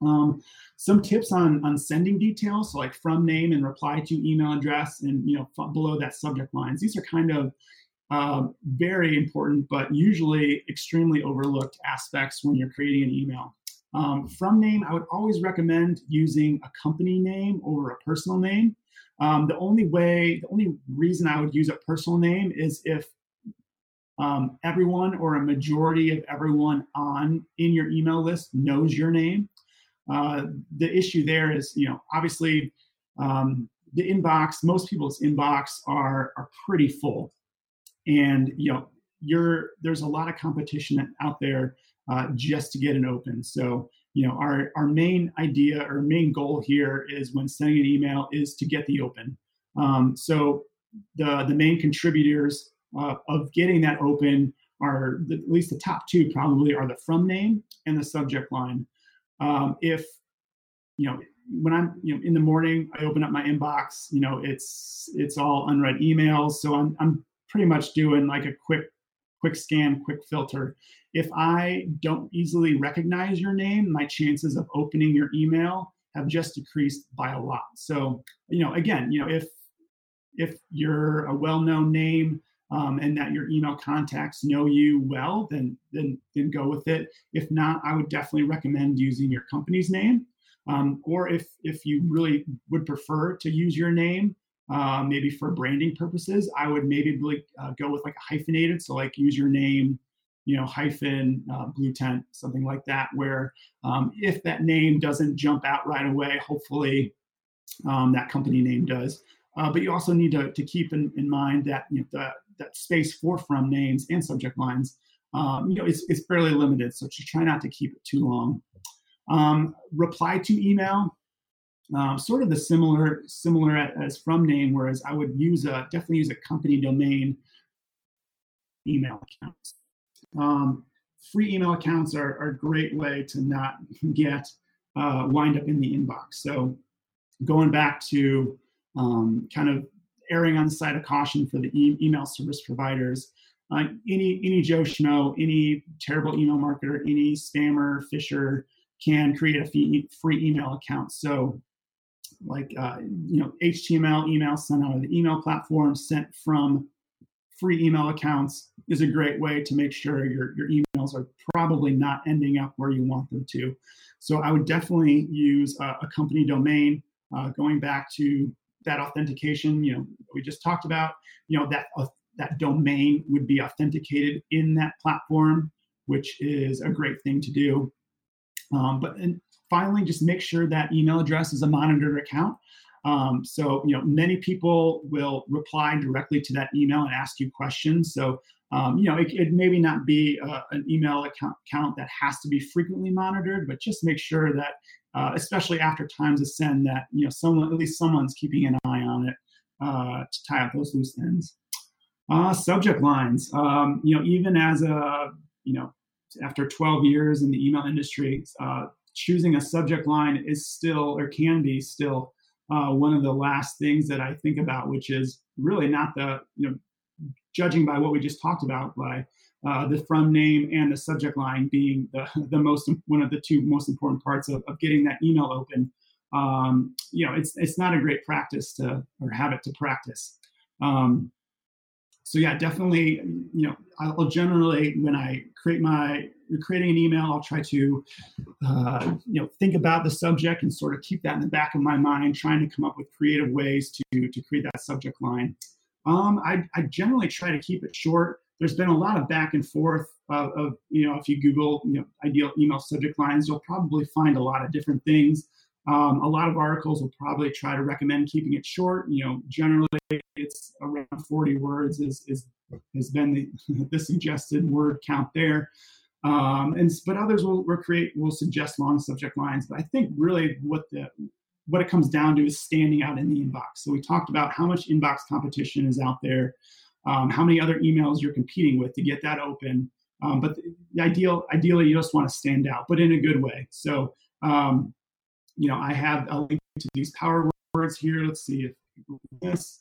C: Um, some tips on on sending details, so like from name and reply to email address, and you know below that subject lines. These are kind of uh, very important, but usually extremely overlooked aspects when you're creating an email. Um, from name, I would always recommend using a company name over a personal name. Um, the only way, the only reason I would use a personal name is if um, everyone or a majority of everyone on in your email list knows your name. Uh, the issue there is, you know, obviously um, the inbox, most people's inbox are are pretty full. And you know you're there's a lot of competition out there uh, just to get an open. So you know our our main idea or main goal here is when sending an email is to get the open. Um, so the the main contributors uh, of getting that open are the, at least the top two probably are the from name and the subject line um, if you know when i'm you know in the morning i open up my inbox you know it's it's all unread emails so i'm, I'm pretty much doing like a quick quick scan, quick filter. If I don't easily recognize your name, my chances of opening your email have just decreased by a lot. So, you know, again, you know, if if you're a well-known name um, and that your email contacts know you well, then then then go with it. If not, I would definitely recommend using your company's name. Um, or if if you really would prefer to use your name, uh, maybe for branding purposes, I would maybe really uh, go with like a hyphenated. So like use your name, you know, hyphen, uh, blue tent, something like that, where um, if that name doesn't jump out right away, hopefully um, that company name does. Uh, but you also need to, to keep in, in mind that you know, the, that space for from names and subject lines, um, you know, is, is fairly limited. So just try not to keep it too long. Um, reply to email, um, sort of the similar similar as from name, whereas I would use a definitely use a company domain email accounts. Um, free email accounts are, are, a great way to not get uh, wind up in the inbox. So going back to um, kind of erring on the side of caution for the e- email service providers, uh, any any Joe Schmo, any terrible email marketer, any spammer, phisher can create a fee, free email account. So like uh, you know HTML email sent out of the email platform sent from free email accounts is a great way to make sure your, your emails are probably not ending up where you want them to. So I would definitely use a, a company domain. Uh, going back to that authentication, you know, we just talked about, you know, that uh, that domain would be authenticated in that platform, which is a great thing to do. Um, but and finally, just make sure that email address is a monitored account. Um, so, you know, many people will reply directly to that email and ask you questions. So, um, you know, it, it, maybe not be uh, an email account, account, that has to be frequently monitored, but just make sure that, uh, especially after times of send, that you know, someone at least someone's keeping an eye on it uh, to tie up those loose ends. Uh, subject lines, um, you know, even as a, you know, after 12 years in the email industry, uh, choosing a subject line is still or can be still uh, one of the last things that I think about, which is really not the, you know, judging by what we just talked about, by uh, the from name and the subject line being the, the most, one of the two most important parts of, of getting that email open. Um, you know, it's, it's not a great practice to, or habit to practice. Um, so yeah, definitely, you know, I'll generally, when I create my creating an email, I'll try to, uh, you know, think about the subject and sort of keep that in the back of my mind, trying to come up with creative ways to to create that subject line. Um, I, I generally try to keep it short. There's been a lot of back and forth of, of, you know, if you Google, you know, ideal email subject lines, you'll probably find a lot of different things. Um, a lot of articles will probably try to recommend keeping it short. You know, generally it's around 40 words is, is has been the, the suggested word count there. Um, and but others will, will create will suggest long subject lines. But I think really what the what it comes down to is standing out in the inbox. So we talked about how much inbox competition is out there, um, how many other emails you're competing with to get that open. Um, but the, ideal, ideally, you just want to stand out, but in a good way. So, um, you know, I have a link to these power words here. Let's see if this.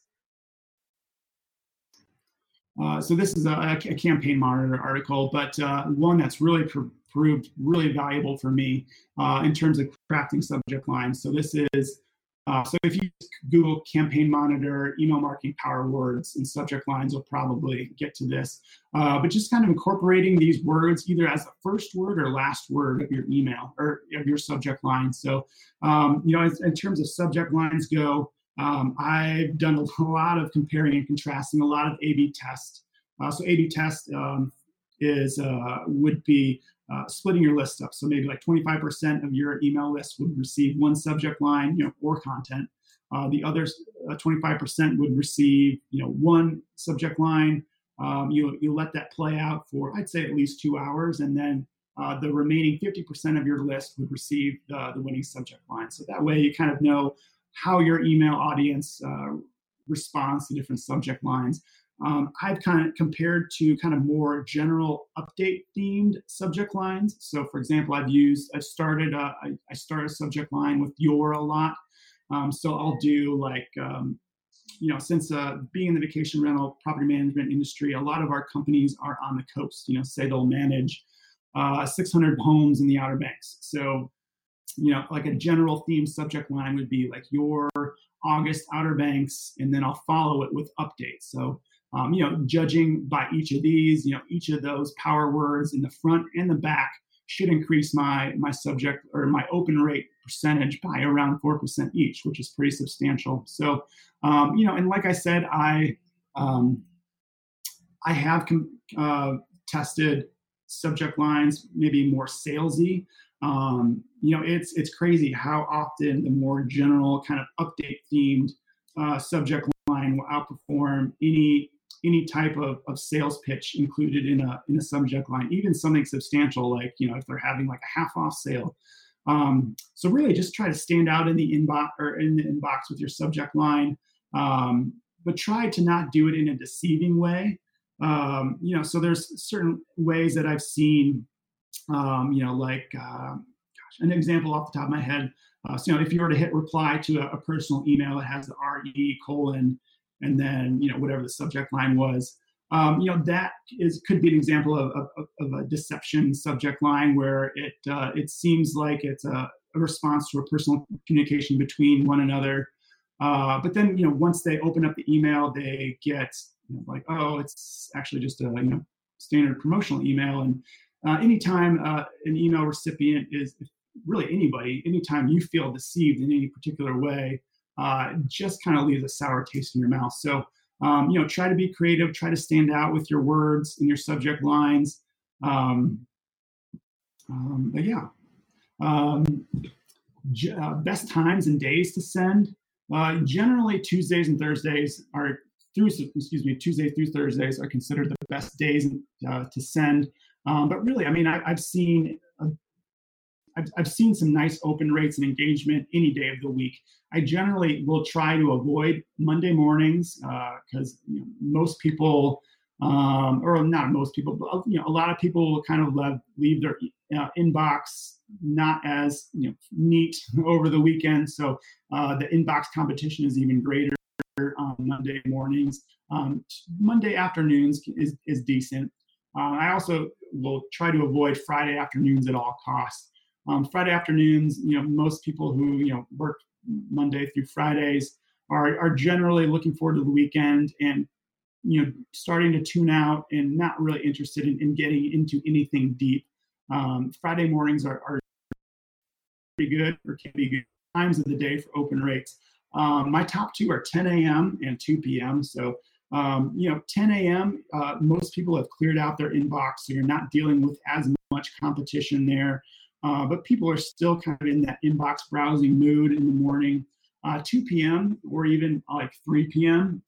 C: Uh, so this is a, a, campaign monitor article, but uh, one that's really pr- proved really valuable for me uh, in terms of crafting subject lines. So this is uh, so if you Google campaign monitor, email marketing power words, and subject lines, you'll probably get to this. Uh, but just kind of incorporating these words either as the first word or last word of your email or of your subject line. So um, you know, in, in terms of subject lines go. Um, I've done a lot of comparing and contrasting, a lot of A/B tests. Uh, so A/B test um, is uh, would be uh, splitting your list up. So maybe like 25% of your email list would receive one subject line, you know, or content. Uh, the other 25% uh, would receive, you know, one subject line. Um, you you let that play out for I'd say at least two hours, and then uh, the remaining 50% of your list would receive the, the winning subject line. So that way you kind of know how your email audience uh, responds to different subject lines. Um, I've kind of compared to kind of more general update themed subject lines. So, for example, I've used, I've started, a, I, I start a subject line with your a lot. Um, so I'll do like, um, you know, since uh, being in the vacation rental property management industry, a lot of our companies are on the coast. You know, say they'll manage uh, 600 homes in the Outer Banks. So you know, like a general theme subject line would be like your August Outer Banks, and then I'll follow it with updates. So, um, you know, judging by each of these, you know, each of those power words in the front and the back should increase my my subject or my open rate percentage by around four percent each, which is pretty substantial. So, um, you know, and like I said, I um, I have com- uh, tested subject lines, maybe more salesy. Um, you know, it's it's crazy how often the more general kind of update themed uh, subject line will outperform any any type of, of sales pitch included in a in a subject line, even something substantial like you know if they're having like a half off sale. Um, so really, just try to stand out in the inbox or in the inbox with your subject line, um, but try to not do it in a deceiving way. Um, you know, so there's certain ways that I've seen, um, you know, like uh, gosh, an example off the top of my head. Uh, so you know, if you were to hit reply to a, a personal email that has the RE colon and then you know whatever the subject line was. Um, you know that is could be an example of, of, of a deception subject line where it uh, it seems like it's a, a, response to a personal communication between one another. Uh, but then you know once they open up the email they get you know, like oh it's actually just a you know standard promotional email. And uh, anytime uh, an email recipient is really anybody anytime you feel deceived in any particular way uh, just kind of leaves a sour taste in your mouth. So, um, you know, try to be creative, try to stand out with your words and your subject lines. Um, um, but yeah, um, uh, best times and days to send. Uh, generally, Tuesdays and Thursdays are through. Excuse me, Tuesdays through Thursdays are considered the best days uh, to send. Um, but really, I mean, I, have seen I've, I've seen some nice open rates and engagement any day of the week. I generally will try to avoid Monday mornings because uh, you know, most people, um, or not most people, but you know, a lot of people will kind of leave, leave their uh, inbox not as you know neat over the weekend. So uh, the inbox competition is even greater on Monday mornings. Um, Monday afternoons is is decent. Uh, I also will try to avoid Friday afternoons at all costs. Um, Friday afternoons, you know, most people who you know work Monday through Fridays are are generally looking forward to the weekend and you know starting to tune out and not really interested in, in getting into anything deep. Um, Friday mornings are, are pretty good or can be good times of the day for open rates. Um, my top two are 10 a.m. and 2 p.m. So um, you know, 10 a.m. Uh, most people have cleared out their inbox, so you're not dealing with as much competition there. Uh, but people are still kind of in that inbox browsing mood in the morning. Uh, 2 p.m. or even like 3 p.m.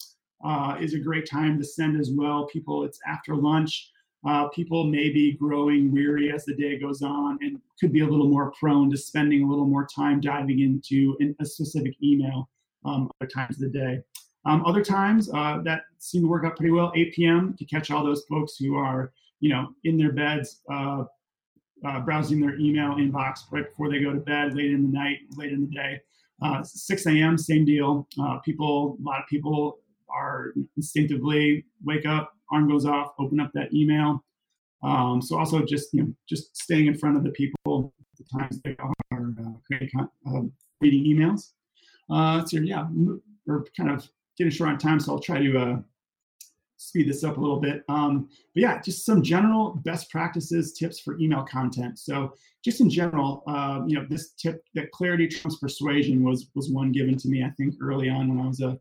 C: Uh, is a great time to send as well. People, it's after lunch. Uh, people may be growing weary as the day goes on and could be a little more prone to spending a little more time diving into a specific email um, other times of the day. Um, other times uh, that seem to work out pretty well. 8 p.m. to catch all those folks who are, you know, in their beds, uh, uh, browsing their email inbox right before they go to bed, late in the night, late in the day. Uh, 6 a.m., same deal. Uh, people, a lot of people are instinctively wake up, arm goes off, open up that email. Um, so also just you know just staying in front of the people the times they are uh, uh, reading emails. Uh, so yeah, we're kind of getting short on time, so I'll try to uh, speed this up a little bit. Um, but yeah, just some general best practices, tips for email content. So just in general, uh, you know, this tip that clarity trumps persuasion was was one given to me, I think, early on when I was uh,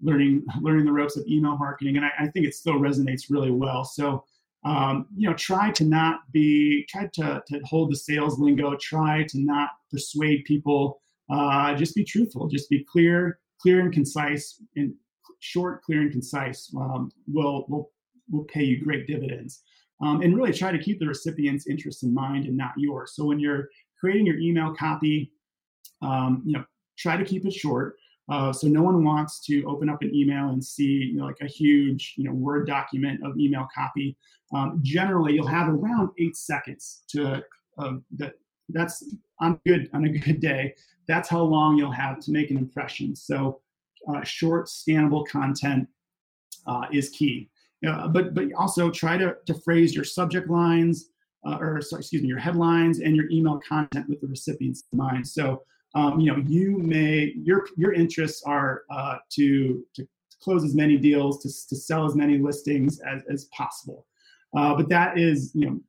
C: learning learning the ropes of email marketing, and I, I think it still resonates really well. So um, you know, try to not be, try to, to hold the sales lingo, try to not persuade people. Uh, just be truthful, just be clear, clear and concise, and short, clear, and concise um, will, will, will pay you great dividends. Um, and really try to keep the recipient's interest in mind and not yours. So when you're creating your email copy, um, you know, try to keep it short. Uh, so no one wants to open up an email and see you know, like a huge you know word document of email copy. Um, generally, you'll have around eight seconds to uh, that. That's on good on a good day. That's how long you'll have to make an impression. So uh, short, scannable content uh, is key. Uh, but but also try to, to phrase your subject lines uh, or sorry, excuse me, your headlines and your email content with the recipient's in mind. So um, you know you may your your interests are uh, to to close as many deals to, to sell as many listings as, as possible. Uh, but that is you know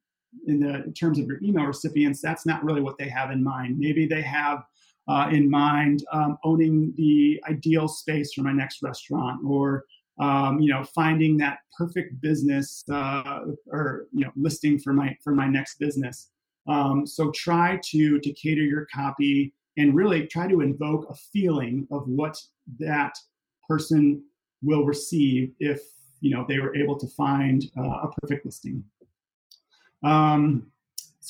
C: in the in terms of your email recipients, that's not really what they have in mind. Maybe they have uh, in mind um, owning the ideal space for my next restaurant or um, you know, finding that perfect business uh, or you know listing for my for my next business. Um, so try to to cater your copy and really try to invoke a feeling of what that person will receive if you know they were able to find uh, a perfect listing. Um,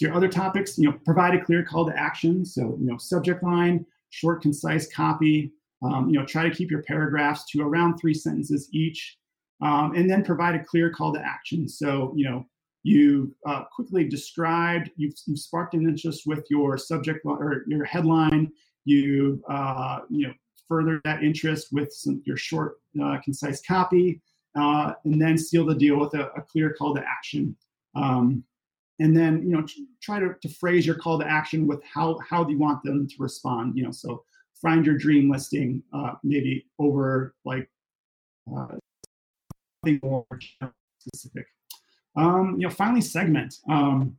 C: your other topics, you know, provide a clear call to action. So you know, subject line, short, concise copy. Um, you know, try to keep your paragraphs to around three sentences each, um, and then provide a clear call to action. So you know, you uh, quickly described, you've, you've, sparked an interest with your subject or your headline. You uh, you know further that interest with some, your short, uh, concise copy, uh, and then seal the deal with a, a clear call to action. Um, and then you know try to, to phrase your call to action with how how do you want them to respond. You know, so find your dream listing uh, maybe over like uh, something more specific. Um, you know, finally segment. Um,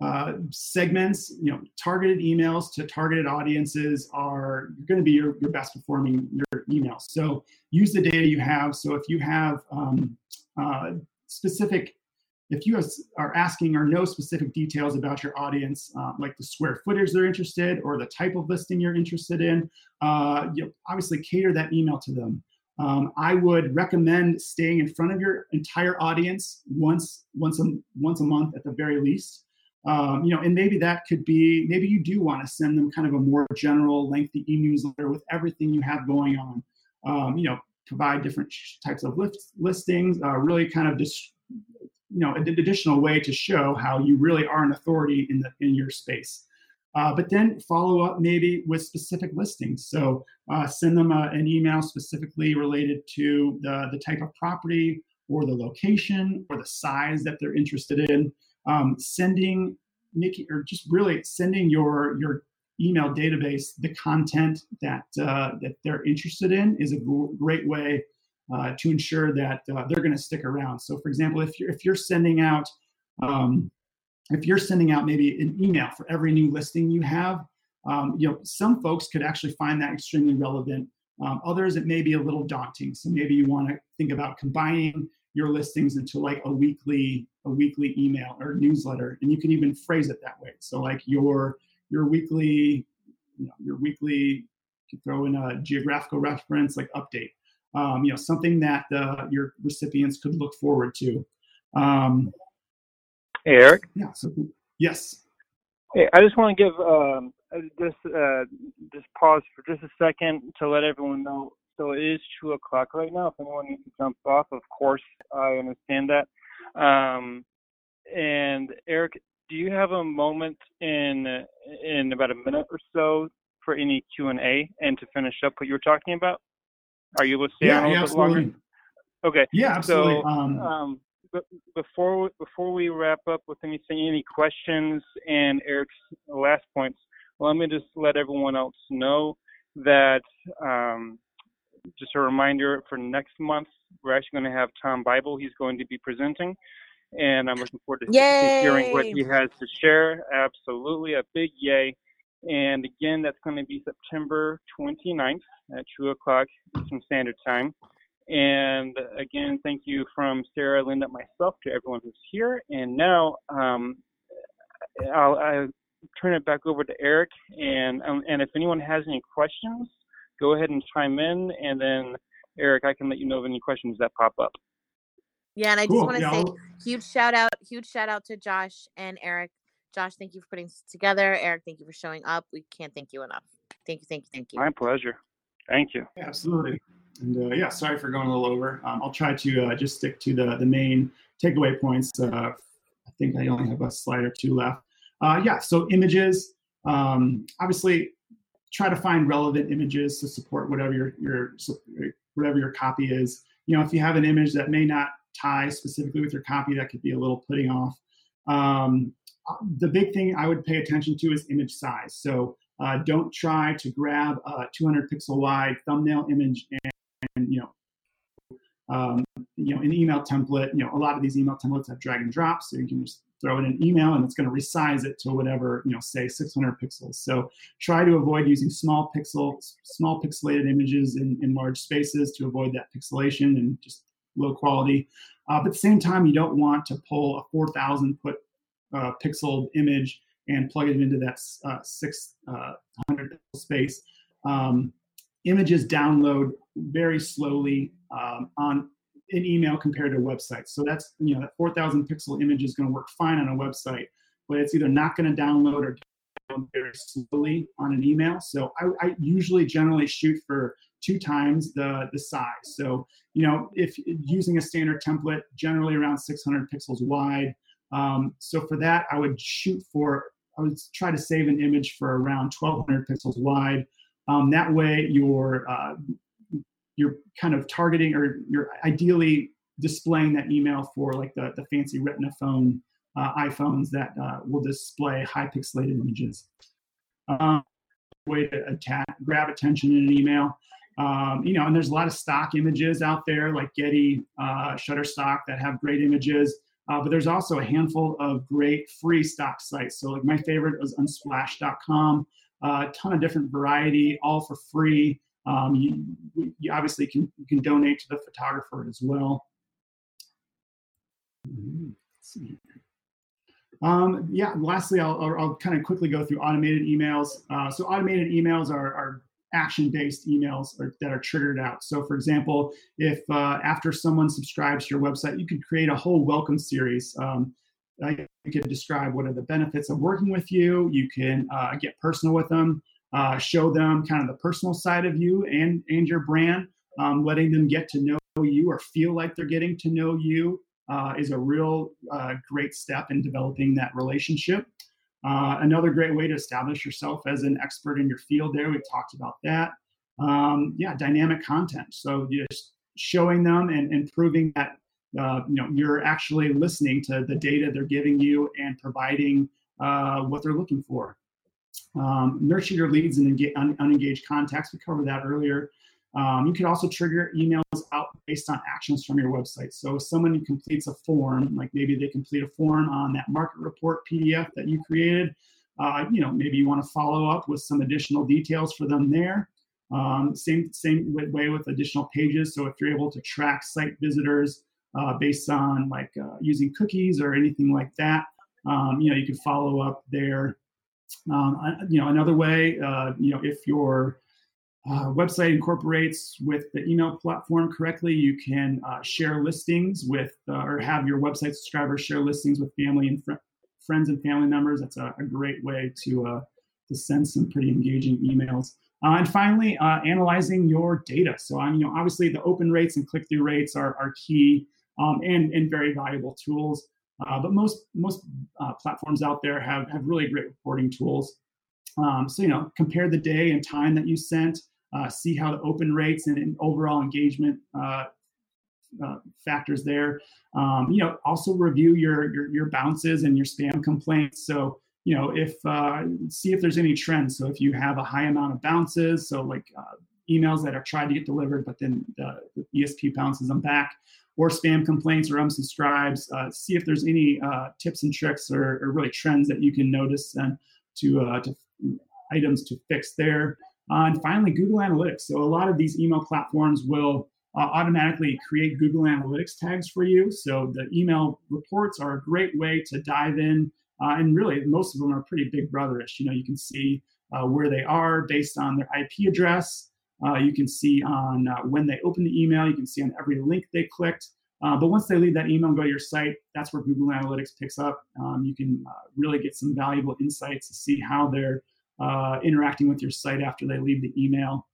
C: uh, segments, you know, targeted emails to targeted audiences are going to be your, your best performing your emails. So use the data you have. So if you have um, uh, specific, if you are asking or know specific details about your audience, uh, like the square footage they're interested or the type of listing you're interested in, uh, you obviously cater that email to them. Um, I would recommend staying in front of your entire audience once once a once a month at the very least. Um, you know, and maybe that could be maybe you do want to send them kind of a more general, lengthy e-newsletter with everything you have going on. Um, you know, provide different types of list, listings. Uh, really, kind of just you know, an additional way to show how you really are an authority in the in your space. Uh, but then follow up maybe with specific listings. So uh, send them a, an email specifically related to the, the type of property or the location or the size that they're interested in. Um, sending, making, or just really sending your your email database the content that uh, that they're interested in is a great way uh, to ensure that uh, they're going to stick around. So, for example, if you're if you're sending out um, if you're sending out maybe an email for every new listing you have, um, you know, some folks could actually find that extremely relevant. Um, others, it may be a little daunting. So maybe you want to think about combining your listings into like a weekly a weekly email or newsletter, and you can even phrase it that way. So like your your weekly, you know, your weekly, you throw in a geographical reference like update. Um, you know, something that uh, your recipients could look forward to. Um,
B: Hey, Eric.
C: Yeah. So, yes.
B: Hey, I just want to give um, just uh, just pause for just a second to let everyone know. So it is two o'clock right now. If anyone needs to jump off, of course I understand that. Um, and Eric, do you have a moment in in about a minute or so for any Q and A and to finish up what you were talking about? Are you able to stay
C: yeah,
B: on a
C: little
B: yeah,
C: bit longer?
B: Okay.
C: Yeah, absolutely.
B: So, um, um, before before we wrap up with anything, any questions and Eric's last points, let me just let everyone else know that um, just a reminder for next month, we're actually going to have Tom Bible. He's going to be presenting, and I'm looking forward to, to hearing what he has to share. Absolutely, a big yay. And again, that's going to be September 29th at 2 o'clock Eastern Standard Time. And again, thank you from Sarah, Linda, myself to everyone who's here. And now um, I'll, I'll, turn it back over to Eric. And um, and if anyone has any questions, go ahead and chime in. And then Eric, I can let you know of any questions that pop up.
A: Yeah, and I cool. just want to say huge shout out, huge shout out to Josh and Eric. Josh, thank you for putting this together. Eric, thank you for showing up. We can't thank you enough. Thank you, thank you, thank you.
B: My pleasure. Thank you.
C: Absolutely. And uh, yeah, sorry for going a little over. Um, I'll try to uh, just stick to the, the main takeaway points. Uh, I think I only have a slide or two left. Uh, yeah, so images. Um, obviously, try to find relevant images to support whatever your, your whatever your copy is. You know, if you have an image that may not tie specifically with your copy, that could be a little putting off. Um, the big thing I would pay attention to is image size. So uh, don't try to grab a 200 pixel wide thumbnail image and and you know, um, you know, an email template. You know, a lot of these email templates have drag and drop, so you can just throw it in an email and it's going to resize it to whatever, you know, say 600 pixels. So try to avoid using small pixels, small pixelated images in, in large spaces to avoid that pixelation and just low quality. Uh, but at the same time, you don't want to pull a 4,000 put uh, pixel image and plug it into that uh, 600 uh, space. Um, images download very slowly um, on an email compared to a website. So that's you know that 4,000 pixel image is going to work fine on a website, but it's either not going to download or download very slowly on an email. So I, I, usually generally shoot for two times the the size. So you know if using a standard template, generally around 600 pixels wide. Um, so for that, I would shoot for I would try to save an image for around 1200 pixels wide. Um, that way, your uh, you're kind of targeting or you're ideally displaying that email for like the, the fancy retina phone uh, iPhones that uh, will display high pixelated images. Um, way to attack, grab attention in an email. Um, you know, and there's a lot of stock images out there like Getty, uh, Shutterstock that have great images. Uh, but there's also a handful of great free stock sites. So like my favorite was unsplash.com. Uh, a ton of different variety, all for free. Um, you, you, obviously can you can donate to the photographer as well. Um, yeah, lastly, I'll, I'll, I'll, kind of quickly go through automated emails. Uh, so automated emails are, are action-based emails are, that are triggered out. So for example, if uh, after someone subscribes to your website, you could create a whole welcome series. Um, you could describe what are the benefits of working with you. You can uh, get personal with them uh, show them kind of the personal side of you and and your brand um, letting them get to know you or feel like they're getting to know you uh, is a real uh, great step in developing that relationship uh, another great way to establish yourself as an expert in your field there we talked about that um, yeah dynamic content so just showing them and, and proving that uh, you know you're actually listening to the data they're giving you and providing uh, what they're looking for um, nurture your leads and un- unengaged contacts. We covered that earlier. Um, you can also trigger emails out based on actions from your website. So if someone completes a form, like maybe they complete a form on that market report PDF that you created, uh, you know, maybe you want to follow up with some additional details for them there. Um, same same way with additional pages. So if you're able to track site visitors uh, based on like uh, using cookies or anything like that, um, you know, you can follow up there um, you know, another way, uh, you know, if your uh, website incorporates with the email platform correctly, you can uh, share listings with uh, or have your website subscribers share listings with family and fr- friends and family members. That's a, a great way to uh, to send some pretty engaging emails. Uh, and finally, analyzing your data. So, I'm, you know, obviously the open rates and click-through rates are, are key um, and, and very valuable tools. But most most platforms out there have have really great reporting tools. Um, so you know, compare the day and time that you sent, uh, see how the open rates and, and overall engagement uh, uh, factors there. Um, you know, also review your, your, your bounces and your spam complaints. So you know, if uh, see if there's any trends. So if you have a high amount of bounces, so like emails that are tried to get delivered, but then the, the ESP bounces them back or spam complaints or unsubscribes. Uh, see if there's any uh, tips and tricks or, or, really trends that you can notice and to, uh, to items to fix there. Uh, and finally, Google Analytics. So a lot of these email platforms will uh, automatically create Google Analytics tags for you. So the email reports are a great way to dive in. Uh, and really, most of them are pretty big brotherish. You know, you can see where they are based on their IP address. Uh, you can see on uh, when they open the email, you can see on every link they clicked. Uh, but once they leave that email and go to your site, that's where Google Analytics picks up. Um, you can uh, really get some valuable insights to see how they're uh, interacting with your site after they leave the email.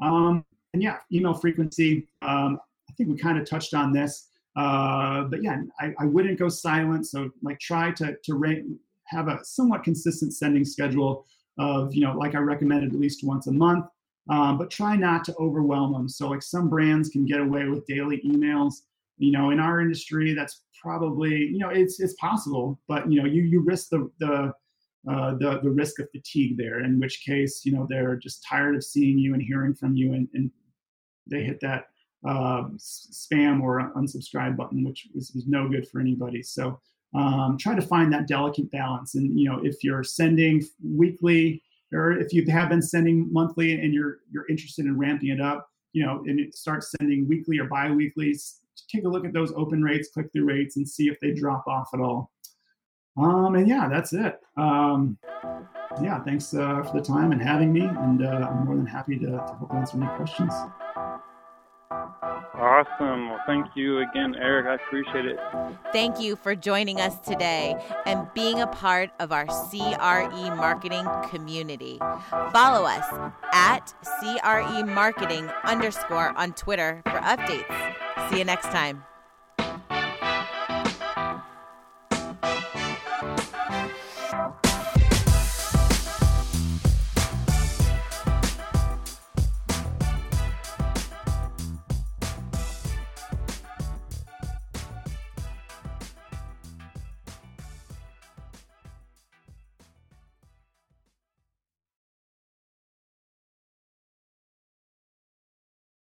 C: Um, and yeah, email frequency. Um, I think we kind of touched on this. Uh, but yeah, I, I, wouldn't go silent. So like try to, to have a somewhat consistent sending schedule of, you know, like I recommended at least once a month um, but try not to overwhelm them. So, like some brands can get away with daily emails. You know, in our industry, that's probably you know it's it's possible, but you know you you risk the the uh, the the risk of fatigue there. In which case, you know they're just tired of seeing you and hearing from you, and, and they hit that uh, spam or unsubscribe button, which is, is, no good for anybody. So um, try to find that delicate balance. And you know, if you're sending weekly, or if you have been sending monthly and you're you're interested in ramping it up, you know, and it starts sending weekly or biweekly, take a look at those open rates, click through rates, and see if they drop off at all. Um, and yeah, that's it. Um, yeah, thanks uh, for the time and having me, and uh, I'm more than happy to, to help answer any questions.
B: Awesome. Well, thank you again, Eric. I appreciate it.
A: Thank you for joining us today and being a part of our CRE marketing community. Follow us at CRE marketing underscore on Twitter for updates. See you next time. You